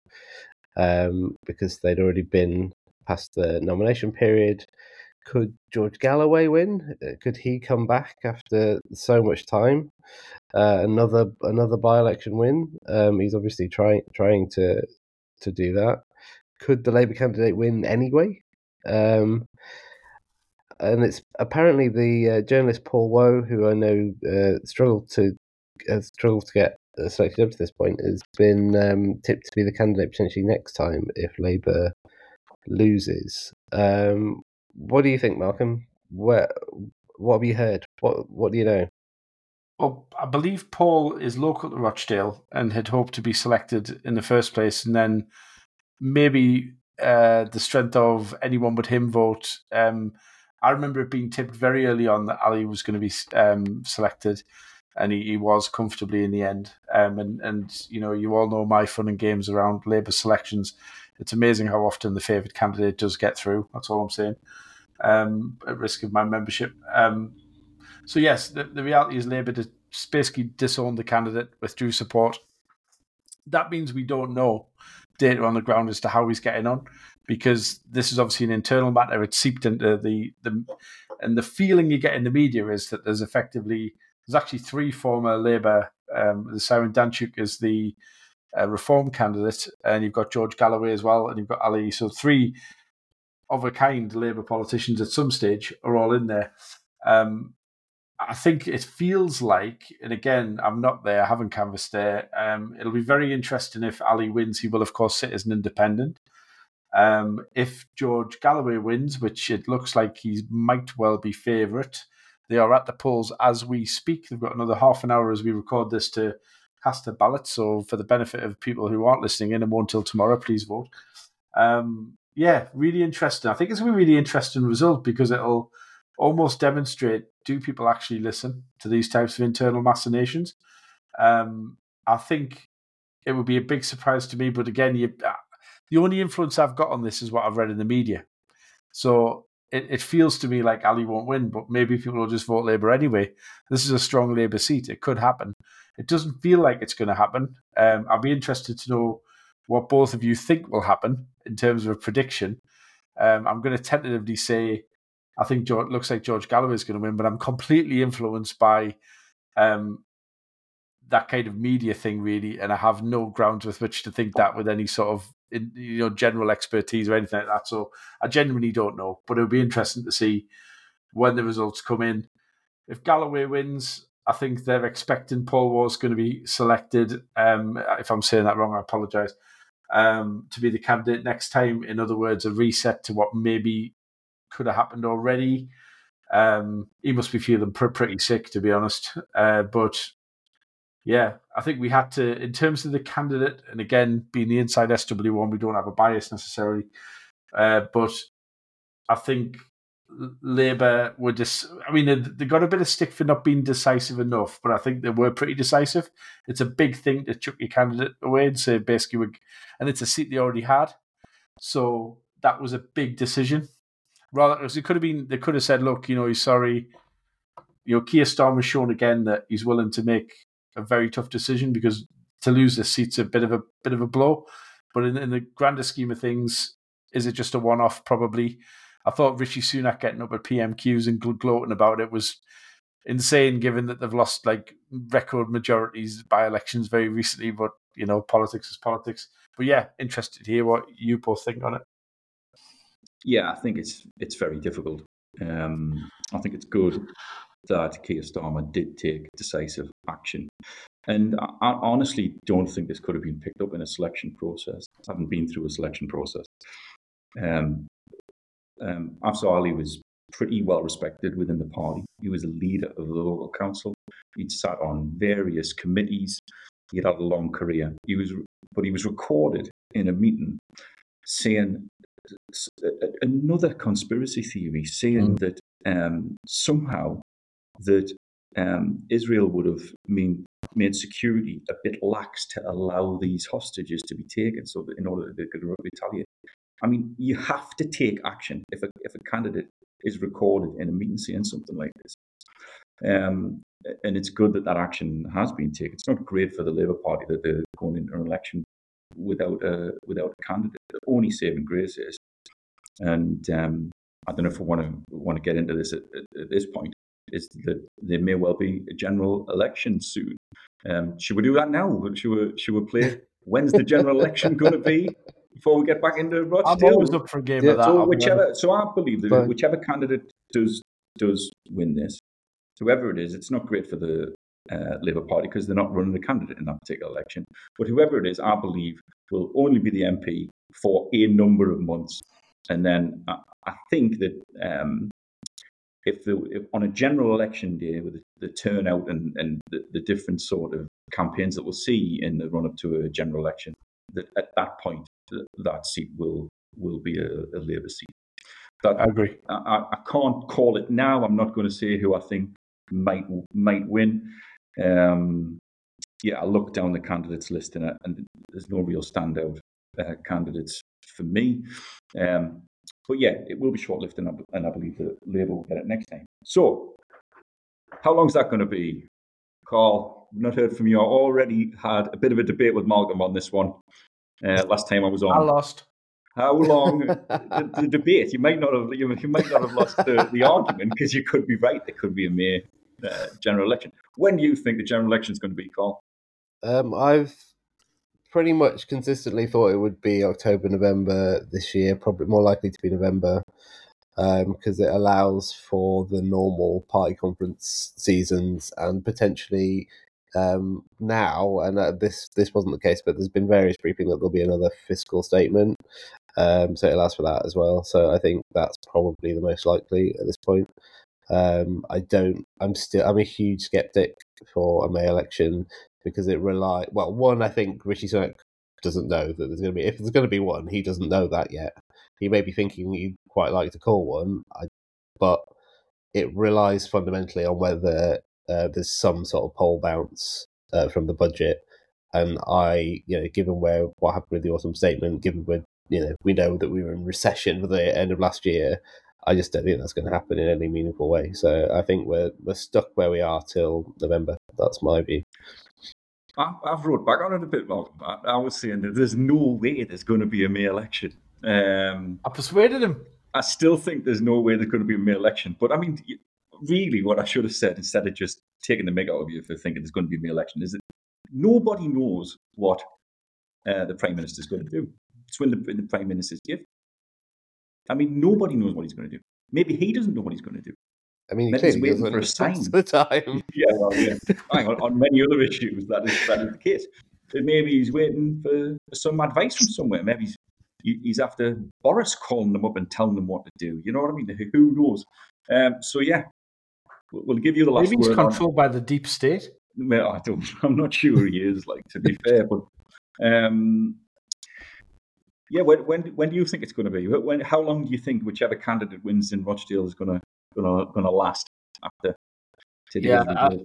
um, because they'd already been past the nomination period. Could George Galloway win? Uh, could he come back after so much time? Uh, another another by election win. Um, he's obviously trying trying to to do that. Could the Labour candidate win anyway? Um, and it's apparently the uh, journalist Paul Waugh, who I know uh, struggled to has struggled to get selected up to this point, has been um, tipped to be the candidate potentially next time if Labour loses. Um, what do you think, Malcolm? Where, what have you heard? What What do you know? Well, I believe Paul is local to Rochdale and had hoped to be selected in the first place, and then maybe uh, the strength of anyone but him vote. Um, I remember it being tipped very early on that Ali was going to be um, selected and he, he was comfortably in the end. Um, and and you know, you all know my fun and games around Labour selections. It's amazing how often the favoured candidate does get through. That's all I'm saying. Um, at risk of my membership. Um, so yes, the, the reality is Labour did basically disowned the candidate, withdrew support. That means we don't know data on the ground as to how he's getting on, because this is obviously an internal matter. It's seeped into the the, and the feeling you get in the media is that there's effectively there's actually three former Labour. Um, Simon Danczuk is the uh, Reform candidate, and you've got George Galloway as well, and you've got Ali. So three of a kind Labour politicians at some stage are all in there. Um, I think it feels like, and again, I'm not there, I haven't canvassed there. Um, it'll be very interesting if Ali wins. He will, of course, sit as an independent. Um, if George Galloway wins, which it looks like he might well be favourite, they are at the polls as we speak. They've got another half an hour as we record this to cast a ballot. So, for the benefit of people who aren't listening in and won't until tomorrow, please vote. Um, yeah, really interesting. I think it's going to be a really interesting result because it'll almost demonstrate do people actually listen to these types of internal machinations? Um, I think it would be a big surprise to me, but again, you, uh, the only influence I've got on this is what I've read in the media. So it, it feels to me like Ali won't win, but maybe people will just vote Labour anyway. This is a strong Labour seat. It could happen. It doesn't feel like it's going to happen. Um, I'll be interested to know what both of you think will happen in terms of a prediction. Um, I'm going to tentatively say I think George, looks like George Galloway is going to win, but I'm completely influenced by um, that kind of media thing, really, and I have no grounds with which to think that with any sort of you know general expertise or anything like that. So I genuinely don't know, but it would be interesting to see when the results come in. If Galloway wins, I think they're expecting Paul Waugh's going to be selected. Um, if I'm saying that wrong, I apologise. Um, to be the candidate next time. In other words, a reset to what maybe could have happened already. Um, he must be feeling pr- pretty sick, to be honest. Uh, but yeah, I think we had to, in terms of the candidate, and again, being the inside SW1, we don't have a bias necessarily. Uh, but I think Labour were just, I mean, they, got a bit of stick for not being decisive enough, but I think they were pretty decisive. It's a big thing to chuck your candidate away and say basically, and it's a seat they already had. So that was a big decision. Rather, it could have been, they could have said, look, you know, he's sorry. You know, Keir Starmer shown again that he's willing to make a very tough decision because to lose the seat's a bit of a bit of a blow. But in, in the grander scheme of things, is it just a one off? Probably. I thought Rishi Sunak getting up at PMQs and gloating about it was insane, given that they've lost like record majorities by elections very recently. But you know, politics is politics. But yeah, interested to hear what you both think on it. Yeah, I think it's it's very difficult. Um, I think it's good that Keir Starmer did take decisive action. And I, I honestly don't think this could have been picked up in a selection process. I haven't been through a selection process. Um, um, Afzal Ali was pretty well respected within the party. He was a leader of the local council. He'd sat on various committees. He'd had a long career. He was, but he was recorded in a meeting saying another conspiracy theory, saying mm. that um, somehow that um, Israel would have mean, made security a bit lax to allow these hostages to be taken, so that in order that they could retaliate. I mean, you have to take action if a if a candidate is recorded in a meeting saying something like this. Um, and it's good that that action has been taken. It's not great for the Labour Party that they're going into an election without a without a candidate. The only saving grace is, and um, I don't know if we want to want to get into this at, at, at this point, is that there may well be a general election soon. Um, should we do that now? Should we, should we play? When's the general election going to be? Before we get back into Rochdale, I'm always up for a game yeah, of that. So whichever, so I believe that but, whichever candidate does does win this, whoever it is, it's not great for the uh, Labour Party because they're not running a candidate in that particular election. But whoever it is, I believe will only be the MP for a number of months, and then I, I think that um, if, the, if on a general election day with the, the turnout and, and the, the, different sort of campaigns that we'll see in the run up to a general election, that at that point that seat will will be a, a Labour seat. That, I agree. I, I, can't call it now. I'm not going to say who I think might might win. Um, yeah, I look down the candidates list and, and there's no real standout uh, candidates for me. Um, but yeah, it will be short-lived, and I, and I believe that Labour will get it next time. So, how long is that going to be? Carl, not heard from you. I already had a bit of a debate with Malcolm on this one uh, last time I was on. I lost. How long the, the, debate? You might not have you, you might not have lost the, the argument because you could be right. There could be a May uh, general election. When do you think the general election is going to be, Carl? Um, I've pretty much consistently thought it would be October, November this year, probably more likely to be November, because um, it allows for the normal party conference seasons and potentially um, now, and uh, this this wasn't the case, but there's been various briefing that there'll be another fiscal statement. Um, so it allows for that as well. So I think that's probably the most likely at this point. Um, I don't. I'm still. I'm a huge skeptic for a May election because it rely. Well, one, I think Rishi Sunak doesn't know that there's going to be. If there's going to be one, he doesn't know that yet. He may be thinking he'd quite like to call one, but it relies fundamentally on whether uh, there's some sort of poll bounce uh, from the budget. And I, you know, given where what happened with the autumn statement, given where you know we know that we were in recession for the end of last year, I just don't think that's going to happen in any meaningful way. So I think we're we're stuck where we are till November. That's my view. I, have wrote back on it a bit, Malcolm. I, I, was saying that there's no way there's going to be a May election. Um, I persuaded him. I still think there's no way there's going to be a May election. But I mean, really, what I should have said instead of just taking the mick out of you for thinking there's going to be a May election is that nobody knows what uh, the Prime Minister is going to do. It's when the, the Prime Minister's gift. I mean, nobody knows what he's going to do. Maybe he doesn't know what he's going to do. I mean, he's waiting for a sign. The time. yeah, well, yeah. on, on, many other issues, that is that is the case. But maybe he's waiting for, for some advice from somewhere. Maybe he's he's after Boris calling them up and telling them what to do. You know what I mean? Who knows? Um, so yeah, we'll give you the last Maybe he's controlled by the deep state. Well, I don't. I'm not sure he is. Like to be fair, but um, yeah, when, when when do you think it's going to be? When how long do you think whichever candidate wins in Rochdale is going to going to going to last after? Today Yeah, I,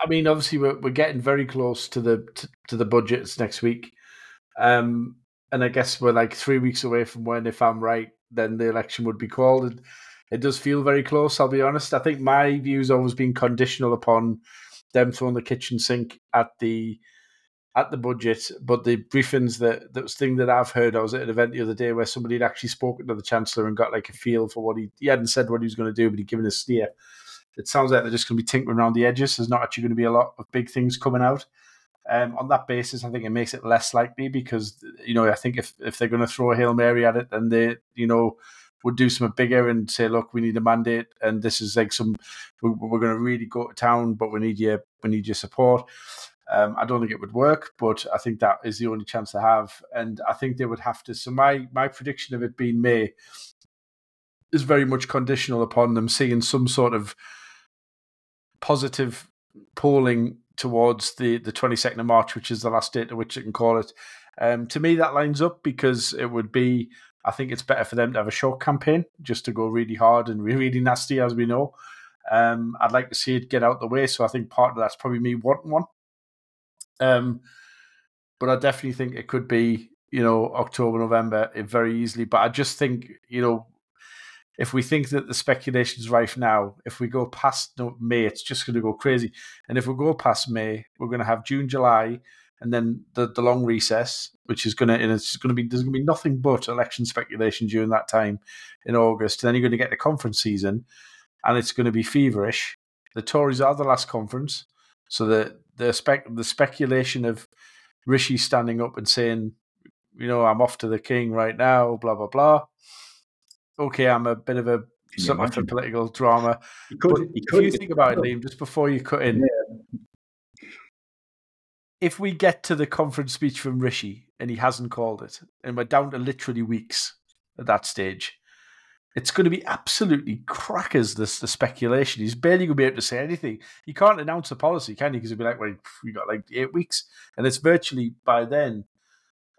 I, mean, obviously we're we're getting very close to the to, to the budgets next week, um, and I guess we're like three weeks away from when, if I'm right, then the election would be called. And it does feel very close. I'll be honest. I think my view's always been conditional upon them throwing the kitchen sink at the at the budget, but the briefings that that thing that I've heard. I was at an event the other day where somebody had actually spoken to the chancellor and got like a feel for what he he hadn't said what he was going to do, but he'd given a steer. It sounds like they're just going to be tinkering around the edges. There's not actually going to be a lot of big things coming out. Um, on that basis, I think it makes it less likely because you know I think if if they're going to throw a hail mary at it, then they you know would do something bigger and say, look, we need a mandate, and this is like some we're, going to really go to town, but we need your we need your support. Um, I don't think it would work, but I think that is the only chance they have, and I think they would have to. So my my prediction of it being May is very much conditional upon them seeing some sort of positive polling towards the the 22nd of March, which is the last date to which they can call it. Um, to me, that lines up because it would be. I think it's better for them to have a short campaign just to go really hard and really nasty, as we know. Um, I'd like to see it get out the way, so I think part of that's probably me wanting one. Um, but I definitely think it could be, you know, October, November, very easily. But I just think, you know, if we think that the speculation is rife now, if we go past May, it's just going to go crazy. And if we go past May, we're going to have June, July, and then the, the long recess, which is going to, and it's going to be, there's going to be nothing but election speculation during that time in August. And then you're going to get the conference season, and it's going to be feverish. The Tories are the last conference, so the the spec the speculation of Rishi standing up and saying, you know, I'm off to the king right now, blah blah blah. Okay, I'm a bit of a something for political drama. Could, but if you think about it, Liam, just before you cut in. If we get to the conference speech from Rishi and he hasn't called it, and we're down to literally weeks at that stage, it's going to be absolutely crackers. This the speculation. He's barely going to be able to say anything. He can't announce a policy, can he? Because he'll be like, "Well, we got like eight weeks," and it's virtually by then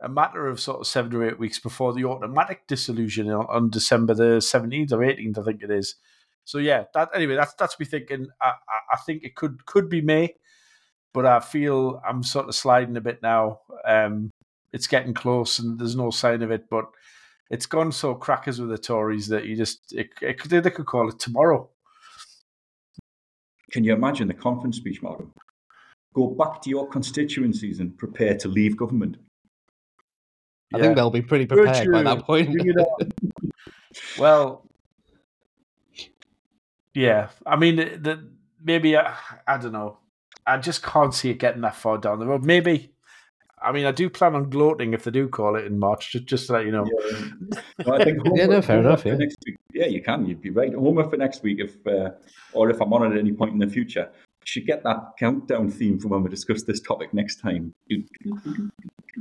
a matter of sort of seven or eight weeks before the automatic dissolution on, December the seventeenth or eighteenth, I think it is. So yeah, that anyway, that's that's me thinking. I, I, I think it could could be May, but I feel I'm sort of sliding a bit now. Um, it's getting close, and there's no sign of it, but it's gone so crackers with the Tories that you just it, it, they could call it tomorrow. Can you imagine the conference speech, Malcolm? Go back to your constituencies and prepare to leave government. I yeah. think they'll be pretty prepared by that point. well, yeah. I mean, the, maybe I, I don't know. I just can't see it getting that far down the road. Maybe I mean, I do plan on gloating if they do call it in March, just, just to let you know. Yeah, I think yeah no, fair enough. Yeah. Next week. yeah, you can. You'd be right. Homer for next week, if uh, or if I'm on it at any point in the future. should get that countdown theme for when we discuss this topic next time.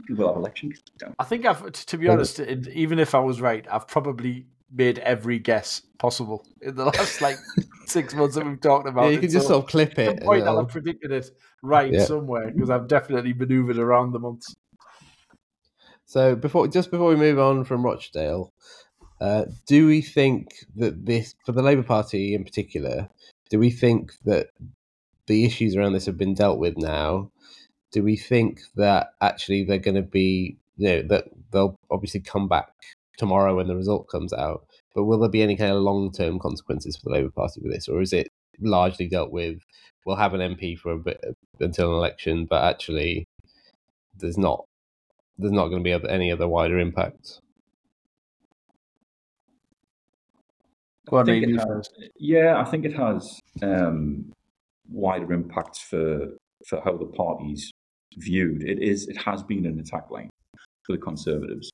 We'll have election countdown. I think I've, to be honest, even if I was right, I've probably made every guess possible in the last like six months that we've talked about. Yeah, you can just sort of clip it. Point I'll have predicted it right yeah. somewhere because I've definitely manoeuvred around the months. So before, just before we move on from Rochdale, uh, do we think that this, for the Labour Party in particular, do we think that the issues around this have been dealt with now? Do we think that actually they're going to be, you know, that they'll obviously come back tomorrow when the result comes out. But will there be any kind of long term consequences for the Labour Party with this, or is it largely dealt with? We'll have an MP for a bit until an election, but actually, there's not there's not going to be any other wider impacts. I think it has, yeah, I think it has um, wider impacts for for how the party's viewed. It is it has been an attack line for the Conservatives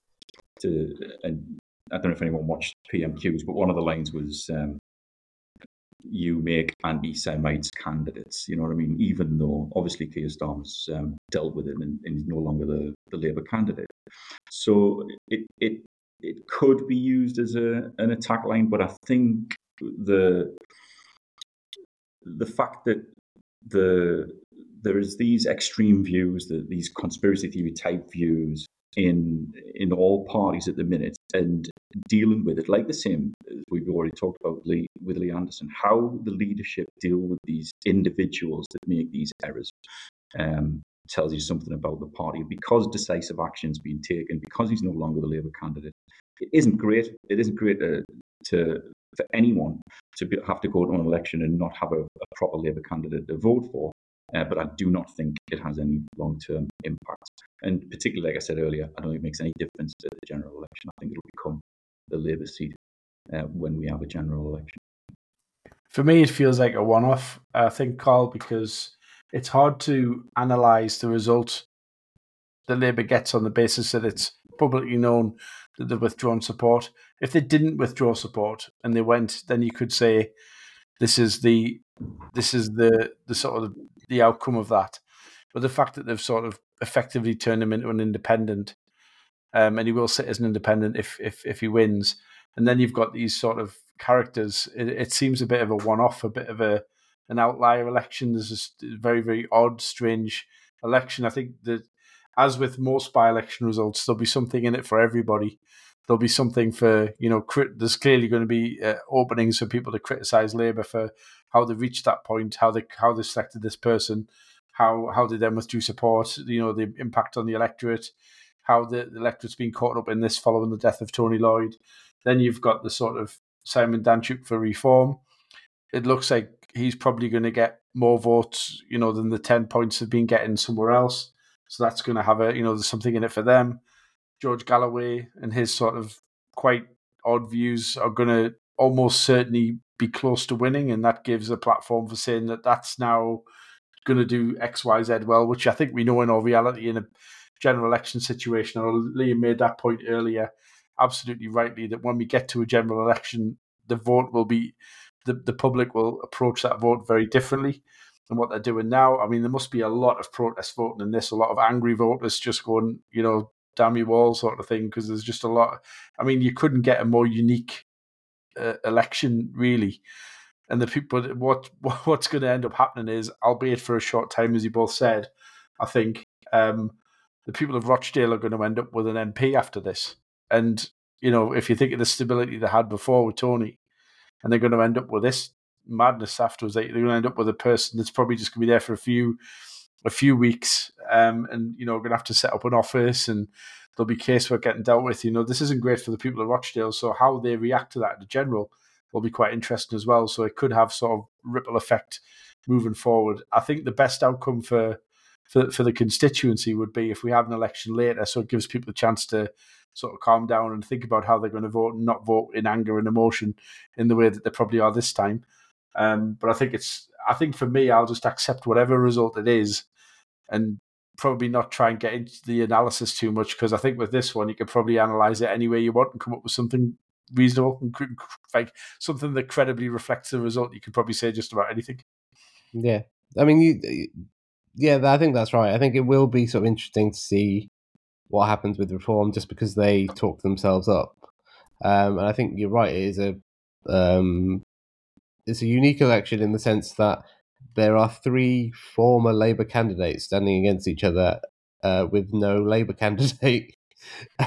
to, and I don't know if anyone watched PMQs, but one of the lines was, um, "You make anti-Semites candidates." You know what I mean? Even though obviously Keir Starmer's um, dealt with it and, and, he's no longer the, the Labour candidate, so it it it could be used as a an attack line. But I think the the fact that the there is these extreme views, that these conspiracy theory type views in in all parties at the minute and dealing with it like the same as we've already talked about Lee, with Lee Anderson, how the leadership deal with these individuals that make these errors. Um, tells you something about the party because decisive action has been taken because he's no longer the Labour candidate. It isn't great. It isn't great to, to for anyone to be, have to go to an election and not have a, a proper Labour candidate to vote for. Uh, but I do not think it has any long term impact. And particularly, like I said earlier, I don't think it makes any difference to the general election. I think it'll become the Labour seat uh, when we have a general election. For me, it feels like a one off, I think, Carl, because it's hard to analyse the result that Labour gets on the basis that it's publicly known that they've withdrawn support. If they didn't withdraw support and they went, then you could say this is the this is the the sort of the outcome of that. But the fact that they've sort of effectively turned him into an independent, um, and he will sit as an independent if if if he wins, and then you've got these sort of characters. It, it seems a bit of a one-off, a bit of a an outlier election. There's a very very odd, strange election. I think that as with most by-election results, there'll be something in it for everybody there'll be something for you know crit- there's clearly going to be uh, openings for people to criticize labor for how they reached that point how they how they selected this person how how they then withdrew support you know the impact on the electorate how the, the electorate's been caught up in this following the death of tony lloyd. Then you've got the sort of simon danczuk for reform. It looks like he's probably going to get more votes you know than the 10 points have been getting somewhere else. So that's going to have a you know there's something in it for them George Galloway and his sort of quite odd views are going to almost certainly be close to winning, and that gives a platform for saying that that's now going to do X, Y, Z well, which I think we know in all reality in a general election situation. And Liam made that point earlier, absolutely rightly, that when we get to a general election, the vote will be the, the public will approach that vote very differently than what they're doing now. I mean, there must be a lot of protest voting in this, a lot of angry voters just going, you know, damn you all sort of thing because there's just a lot. I mean, you couldn't get a more unique uh, election really. And the people, what what's going to end up happening is, albeit for a short time, as you both said, I think um, the people of Rochdale are going to end up with an MP after this. And you know, if you think of the stability they had before with Tony, and they're going to end up with this madness afterwards, they're going to end up with a person that's probably just going to be there for a few a few weeks, um, and you know, we're gonna have to set up an office, and there'll be casework getting dealt with. You know, this isn't great for the people of Rochdale, so how they react to that in general will be quite interesting as well. So it could have sort of ripple effect moving forward. I think the best outcome for for, for the constituency would be if we have an election later, so it gives people a chance to sort of calm down and think about how they're going to vote and not vote in anger and emotion in the way that they probably are this time. Um, but I think it's I think for me, I'll just accept whatever result it is, and probably not try and get into the analysis too much because I think with this one you could probably analyze it any way you want and come up with something reasonable and like something that credibly reflects the result. You could probably say just about anything. Yeah, I mean, you, yeah, I think that's right. I think it will be sort of interesting to see what happens with reform, just because they talk themselves up. Um, and I think you're right. It is a um, it's a unique election in the sense that there are three former Labour candidates standing against each other uh, with no Labour candidate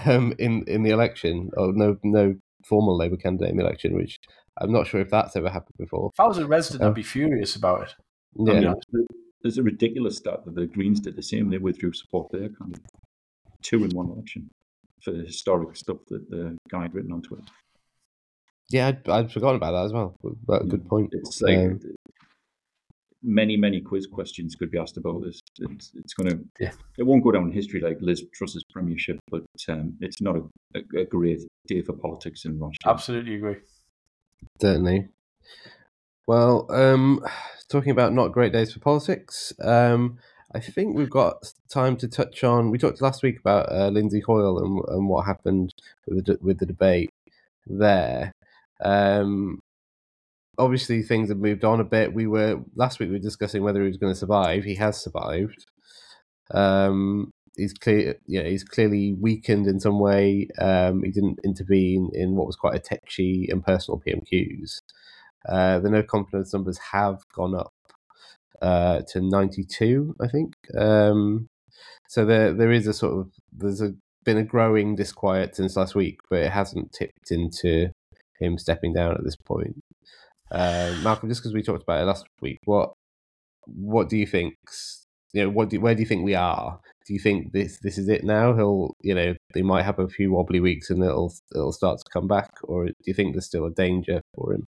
um, in in the election, or no no formal Labour candidate in the election, which I'm not sure if that's ever happened before. If I was a resident, I'd be furious about it. Yeah, there's a ridiculous stat that the Greens did the same. They withdrew support their candidate, two in one election, for the historic stuff that the guy had written on Twitter. Yeah, I'd, I'd forgotten about that as well. But good point. It's like um, many, many quiz questions could be asked about this. It's, it's going to, yeah. it won't go down in history like Liz Truss's premiership, but um, it's not a, a, a, great day for politics in Rochdale. Absolutely agree. Certainly. Well, um, talking about not great days for politics, um, I think we've got time to touch on. We talked last week about uh, Lindsay Hoyle and, and what happened with the, with the debate there. Um, obviously, things have moved on a bit. We were last week we were discussing whether he was going to survive. He has survived. Um, he's clear, yeah, he's clearly weakened in some way. Um, he didn't intervene in what was quite a tetchy and personal PMQs. Uh, the no confidence numbers have gone up uh, to 92, I think. Um, so there there is a sort of there's a been a growing disquiet since last week, but it hasn't tipped into him stepping down at this point. Uh, Malcolm, just because we talked about it last week, what what do you think? You know, what do, where do you think we are? Do you think this this is it now? He'll, you know, they might have a few wobbly weeks and it'll it'll start to come back, or do you think there's still a danger for him?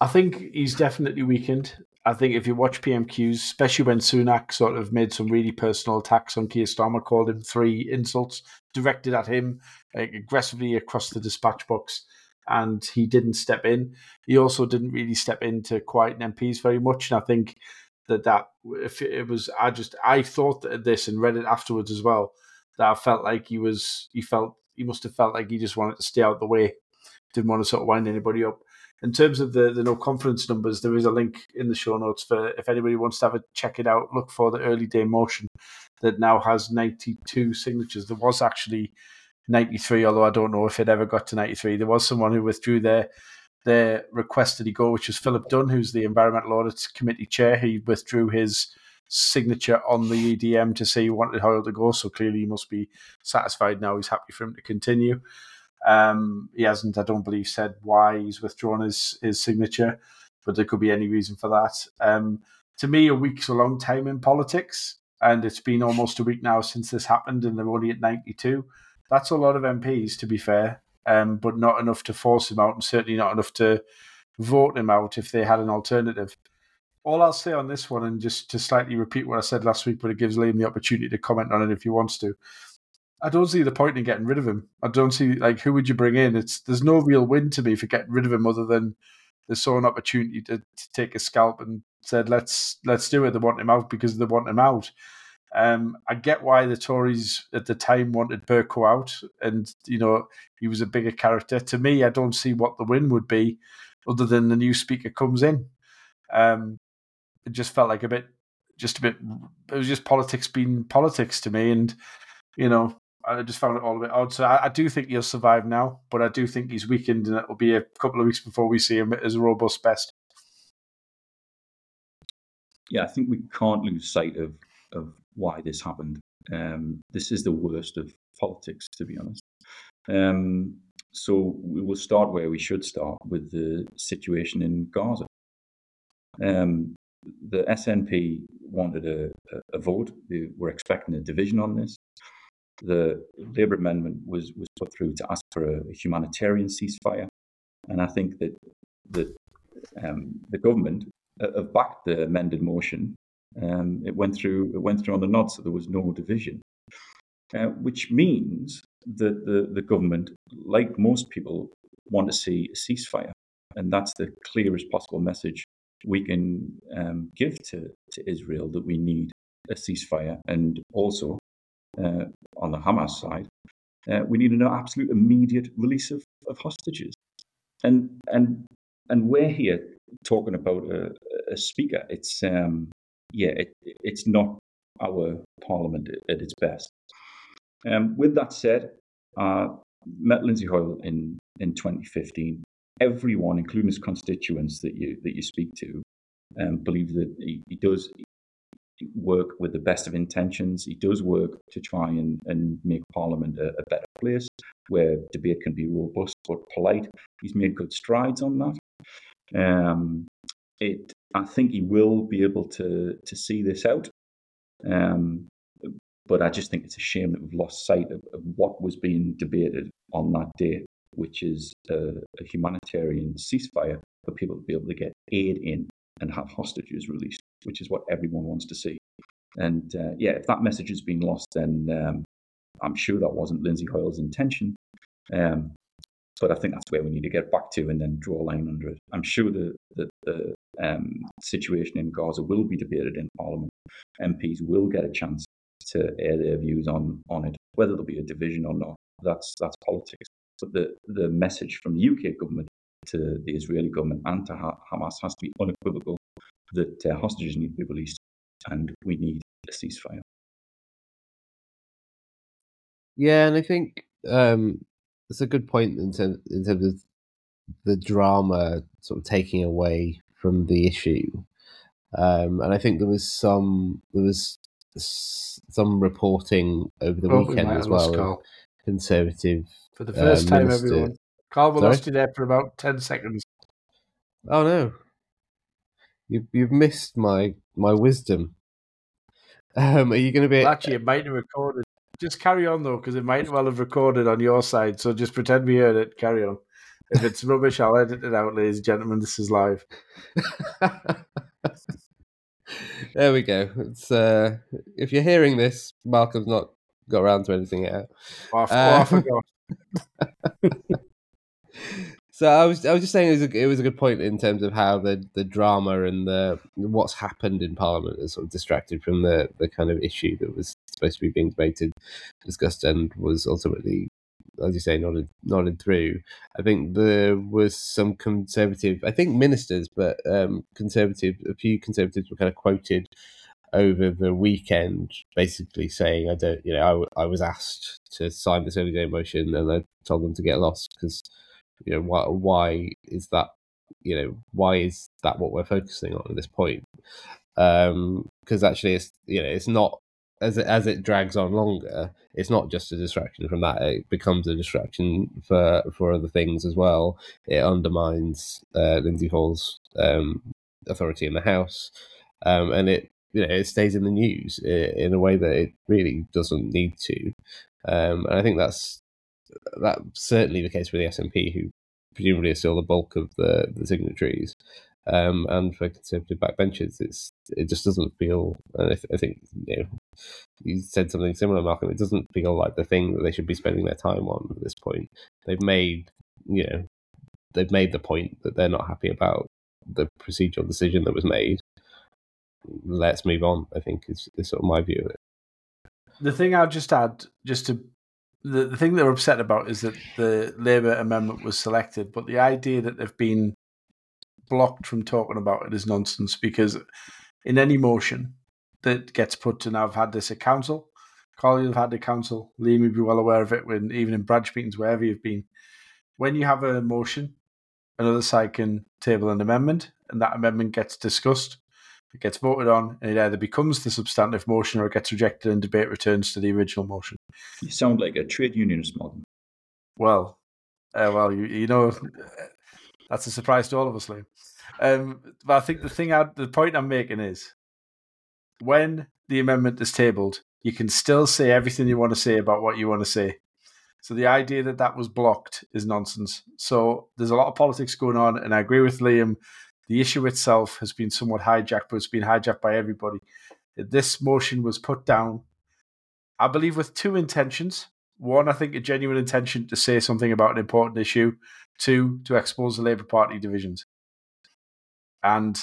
I think he's definitely weakened. I think if you watch PMQs, especially when Sunak sort of made some really personal attacks on Keir Starmer, called him three insults directed at him like, aggressively across the dispatch box, and he didn't step in. He also didn't really step into quieten MPs very much, and I think that that if it was, I just I thought this and read it afterwards as well. That I felt like he was, he felt he must have felt like he just wanted to stay out of the way, didn't want to sort of wind anybody up. In terms of the, the no confidence numbers, there is a link in the show notes for if anybody wants to have a check it out. Look for the early day motion that now has 92 signatures. There was actually 93, although I don't know if it ever got to 93. There was someone who withdrew their their request that he go, which was Philip Dunne, who's the Environmental Audit Committee chair. He withdrew his signature on the EDM to say he wanted Hoyle to go. So clearly he must be satisfied now. He's happy for him to continue. Um, he hasn't, I don't believe, said why he's withdrawn his his signature, but there could be any reason for that. Um, to me, a week's a long time in politics, and it's been almost a week now since this happened, and they're only at ninety two. That's a lot of MPs, to be fair, um, but not enough to force him out, and certainly not enough to vote him out if they had an alternative. All I'll say on this one, and just to slightly repeat what I said last week, but it gives Liam the opportunity to comment on it if he wants to, I don't see the point in getting rid of him. I don't see like who would you bring in? It's there's no real win to me for getting rid of him other than they saw an opportunity to, to take a scalp and said let's let's do it. They want him out because they want him out. Um, I get why the Tories at the time wanted Bercow out, and you know he was a bigger character. To me, I don't see what the win would be, other than the new speaker comes in. Um, it just felt like a bit, just a bit. It was just politics being politics to me, and you know I just found it all a bit odd. So I, I, do think he'll survive now, but I do think he's weakened, and it'll be a couple of weeks before we see him as a robust best. Yeah, I think we can't lose sight of of why this happened. Um, this is the worst of politics, to be honest. Um, so we will start where we should start with the situation in Gaza. Um, the SNP wanted a, a, vote. They were expecting a division on this the Labour amendment was, was put through to ask for a, humanitarian ceasefire. And I think that, that um, the government uh, have backed the amended motion. Um, it went through it went through on the nod, so there was no division, uh, which means that the, the government, like most people, want to see a ceasefire, and that's the clearest possible message we can um, give to, to Israel that we need a ceasefire, and also uh, on the Hamas side, uh, we need an absolute immediate release of, of hostages. And, and, and we're here talking about a, a speaker. It's um, yeah, it, it's not our parliament at its best. Um, with that said, uh, met Lindsay Hoyle in in 2015. Everyone, including his constituents that you that you speak to, um, believe that he, he does work with the best of intentions. He does work to try and, and make Parliament a, a better place where debate can be robust but polite. He's made good strides on that. Um, it, I think he will be able to to see this out. Um, but I just think it's a shame that we've lost sight of, of what was being debated on that day, which is a, a humanitarian ceasefire for people to be able to get aid in and have hostages released, which is what everyone wants to see. And uh, yeah, if that message has been lost, then um, I'm sure that wasn't Lindsay Hoyle's intention. Um, but I think that's where we need to get back to and then draw a line under it. I'm sure that the, the um, situation in Gaza will be debated in Parliament. MPs will get a chance to air their views on, on it, whether there'll be a division or not. That's that's politics. But the, the message from the UK government to the Israeli government and to Hamas has to be unequivocal that uh, hostages need to be released and we need a ceasefire. Yeah, and I think um, it's a good point in, terms in terms of the drama sort of taking away from the issue. Um, and I think there was some there was some reporting over the oh, weekend we as well. Conservative for the first uh, time, minister. everyone. Carl, we lost you there for about ten seconds. Oh no, you you've missed my my wisdom. Um, are you going to be? Well, actually, it might have recorded. Just carry on though, because it might well have recorded on your side. So just pretend we heard it. Carry on. If it's rubbish, I'll edit it out, ladies and gentlemen. This is live. there we go. It's uh, if you're hearing this, Malcolm's not got around to anything yet. Oh, I, uh, oh, I forgot. So I was I was just saying it was, a, it was a good point in terms of how the, the drama and the what's happened in Parliament has sort of distracted from the, the kind of issue that was supposed to be being debated, discussed, and was ultimately, as you say, nodded nodded through. I think there was some conservative, I think ministers, but um, conservative, a few conservatives were kind of quoted over the weekend, basically saying, "I don't, you know, I, I was asked to sign this early day motion, and I told them to get lost because, you know, why why is that, you know, why is that what we're focusing on at this point? um Because actually, it's you know, it's not as it, as it drags on longer, it's not just a distraction from that. It becomes a distraction for for other things as well. It undermines uh, Lindsay Hoyle's um, authority in the House, um, and it you know it stays in the news in a way that it really doesn't need to. Um, and I think that's that's certainly the case for the SNP, who presumably are still the bulk of the, the signatories. Um, and for conservative backbenchers, it's it just doesn't feel. And I, I, think you know, you said something similar, Malcolm. It doesn't feel like the thing that they should be spending their time on at this point. They've made you know they've made the point that they're not happy about the procedural decision that was made, let's move on. I think is, is sort of my view of it. The thing I'll just add, just to the, the thing they're upset about is that the Labour amendment was selected, but the idea that they've been blocked from talking about it is nonsense because in any motion that gets put to I've had this at council, Carl, you've had the council, Liam, you'd be well aware of it when even in branch meetings, wherever you've been. When you have a motion, another side can table an amendment, and that amendment gets discussed. It gets voted on, and it either becomes the substantive motion or it gets rejected and debate returns to the original motion. You sound like a trade unionist, modern. Well, uh, well, you, you know, that's a surprise to all of us, Liam. Um, but I think the thing, I, the point I'm making is, when the amendment is tabled, you can still say everything you want to say about what you want to say. So the idea that that was blocked is nonsense. So there's a lot of politics going on, and I agree with Liam the issue itself has been somewhat hijacked, but it's been hijacked by everybody. This motion was put down, I believe, with two intentions. One, I think a genuine intention to say something about an important issue. Two, to expose the Labour Party divisions. And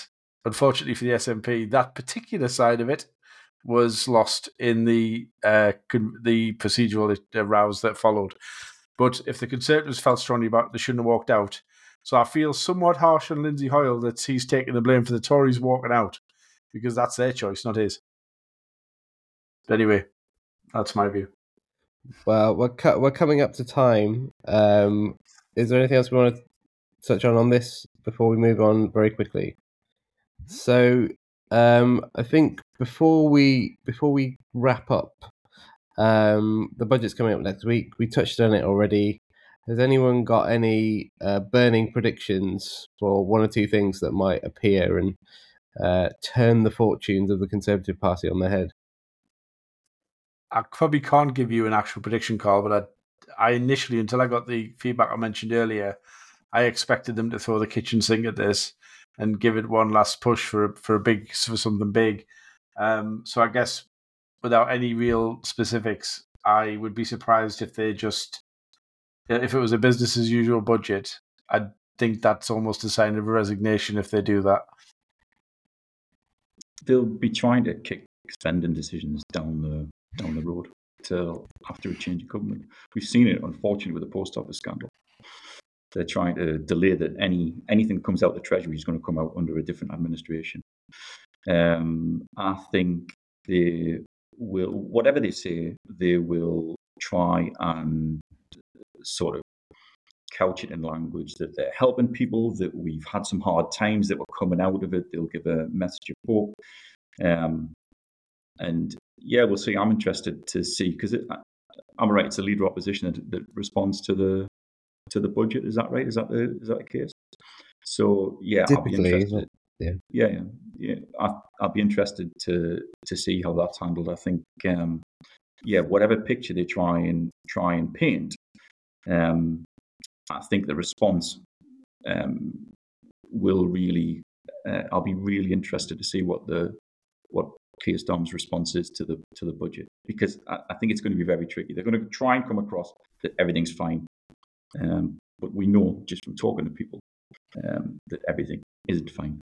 unfortunately for the SNP, that particular side of it was lost in the uh, con- the procedural rows that followed. But if the Conservatives felt strongly about it, they shouldn't have walked out. So I feel somewhat harsh on Lindsay Hoyle that he's taking the blame for the Tories walking out because that's their choice, not his. But anyway, that's my view. Well, we're cu- we're coming up to time. Um, is there anything else we want to touch on on this before we move on very quickly? So, um, I think before we before we wrap up, um, the budget's coming up next week. We touched on it already. Has anyone got any uh, burning predictions for one or two things that might appear and uh, turn the fortunes of the Conservative Party on their head? I probably can't give you an actual prediction call, but I, I initially, until I got the feedback I mentioned earlier, I expected them to throw the kitchen sink at this and give it one last push for for a big for something big. Um, so I guess without any real specifics, I would be surprised if they just if it was a business as usual budget. I think that's almost a sign of resignation if they do that. They'll be trying to kick spending decisions down the down the road till after a change of government. We've seen it, unfortunately, with the post office scandal. They're trying to delay that any anything comes out the Treasury is going to come out under a different administration. Um, I think they will, whatever they say, they will try and sort of couch it in language that they're helping people, that we've had some hard times, that we're coming out of it. They'll give a message of hope. Um, and yeah, we'll see. I'm interested to see because I'm right. It's a leader opposition that, that, responds to the to the budget. Is that right? Is that the is that the case? So yeah, Typically, I'll be interested. Yeah, yeah, yeah. yeah. I, will be interested to to see how that's handled. I think, um, yeah, whatever picture they try and try and paint, um, I think the response um, will really. Uh, I'll be really interested to see what the what Keir Starmer's response is to the to the budget because I, I, think it's going to be very tricky. They're going to try and come across that everything's fine, um, but we know just from talking to people um, that everything isn't fine.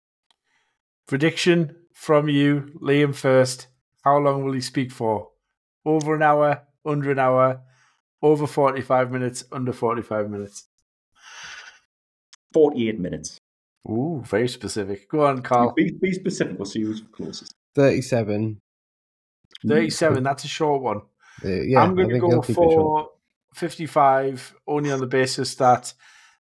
Prediction from you, Liam. First, how long will he speak for? Over an hour, under an hour, over forty-five minutes, under forty-five minutes. Forty-eight minutes. Ooh, very specific. Go on, Carl. Be, be specific. We'll see who's closest. 37. 37, that's a short one. Uh, yeah, I'm going to go for 55 only on the basis that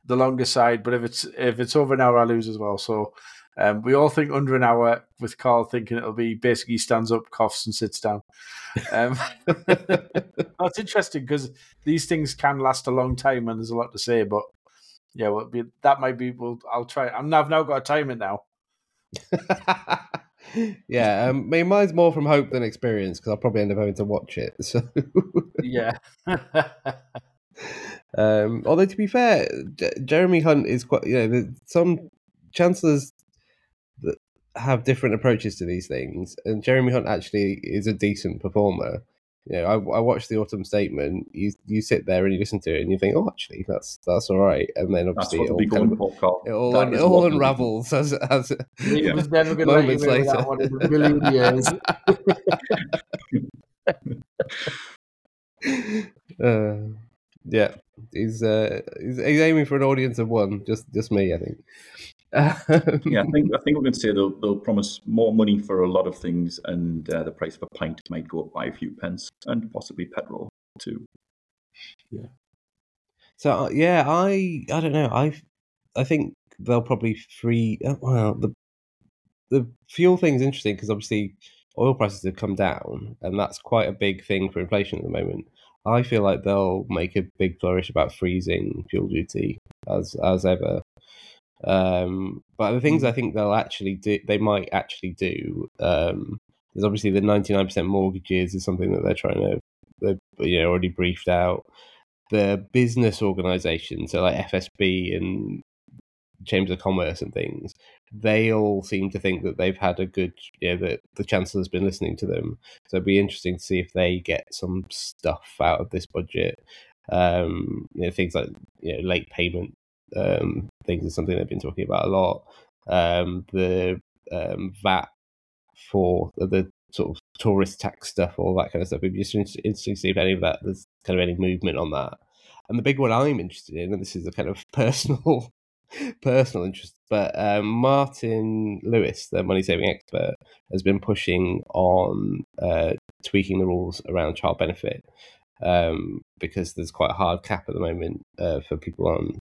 the longer side, but if it's if it's over an hour, I lose as well. So um, we all think under an hour, with Carl thinking it'll be basically stands up, coughs, and sits down. Um, that's interesting because these things can last a long time and there's a lot to say. But yeah, well, be, that might be. Well, I'll try. I'm, I've now got a time it now. yeah, um, I mean, mine's more from hope than experience because I'll probably end up having to watch it. So yeah. um, although to be fair, J- Jeremy Hunt is quite. You know, some chancellors have different approaches to these things, and Jeremy Hunt actually is a decent performer you know, I, I watched the autumn statement. You you sit there and you listen to it and you think, oh, actually, that's that's all right. And then obviously it all, kind of, it all, un, it all unravels as as yeah. was never going moments to later. That one in a million years. uh, yeah, he's uh, he's, he's aiming for an audience of one. Just just me, I think yeah, I think I think we're going to say they'll they'll promise more money for a lot of things, and uh, the price of a pint might go up by a few pence, and possibly petrol too. Yeah. So uh, yeah, I I don't know. I I think they'll probably free. Uh, well, the the fuel thing's interesting because obviously oil prices have come down, and that's quite a big thing for inflation at the moment. I feel like they'll make a big flourish about freezing fuel duty as as ever. Um, but the things mm. I think they'll actually do, they might actually do, um, is obviously the 99% mortgages is something that they're trying to, they've you know, already briefed out. The business organizations, so like FSB and Chambers of Commerce and things, they all seem to think that they've had a good, you know, that the Chancellor's been listening to them. So it'd be interesting to see if they get some stuff out of this budget. Um, you know, things like you know, late payment um, things is something they've been talking about a lot. Um, the um, VAT for the sort of tourist tax stuff, all that kind of stuff. It'd be just interesting to see if any of that there's kind of any movement on that. And the big one I'm interested in, and this is a kind of personal personal interest, but um, Martin Lewis, the money saving expert, has been pushing on uh, tweaking the rules around child benefit um, because there's quite a hard cap at the moment uh, for people on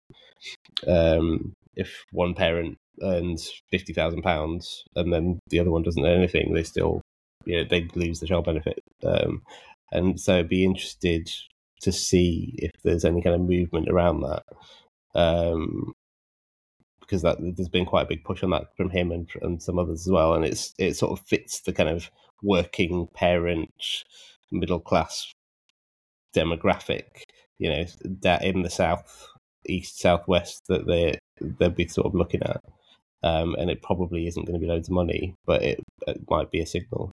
um, if one parent earns fifty thousand pounds and then the other one doesn't earn anything, they still you know they lose the child benefit. Um, and so I'd be interested to see if there's any kind of movement around that. Um, because that there's been quite a big push on that from him and, and some others as well, and it's it sort of fits the kind of working parent, middle class demographic, you know, that in the south, east, southwest that they they'd be sort of looking at, um, and it probably isn't going to be loads of money, but it, it might be a signal,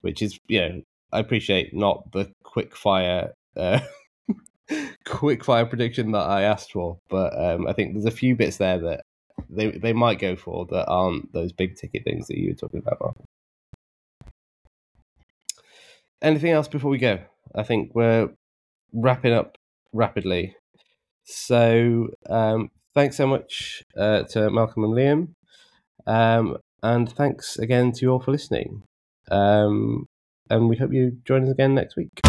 which is you know I appreciate not the quick fire. Uh, quick fire prediction that I asked for, but um, I think there's a few bits there that they they might go for that aren't those big ticket things that you were talking about. Mark. Anything else before we go? I think we're wrapping up rapidly. So um, thanks so much uh, to Malcolm and Liam, um, and thanks again to you all for listening. Um, and we hope you join us again next week.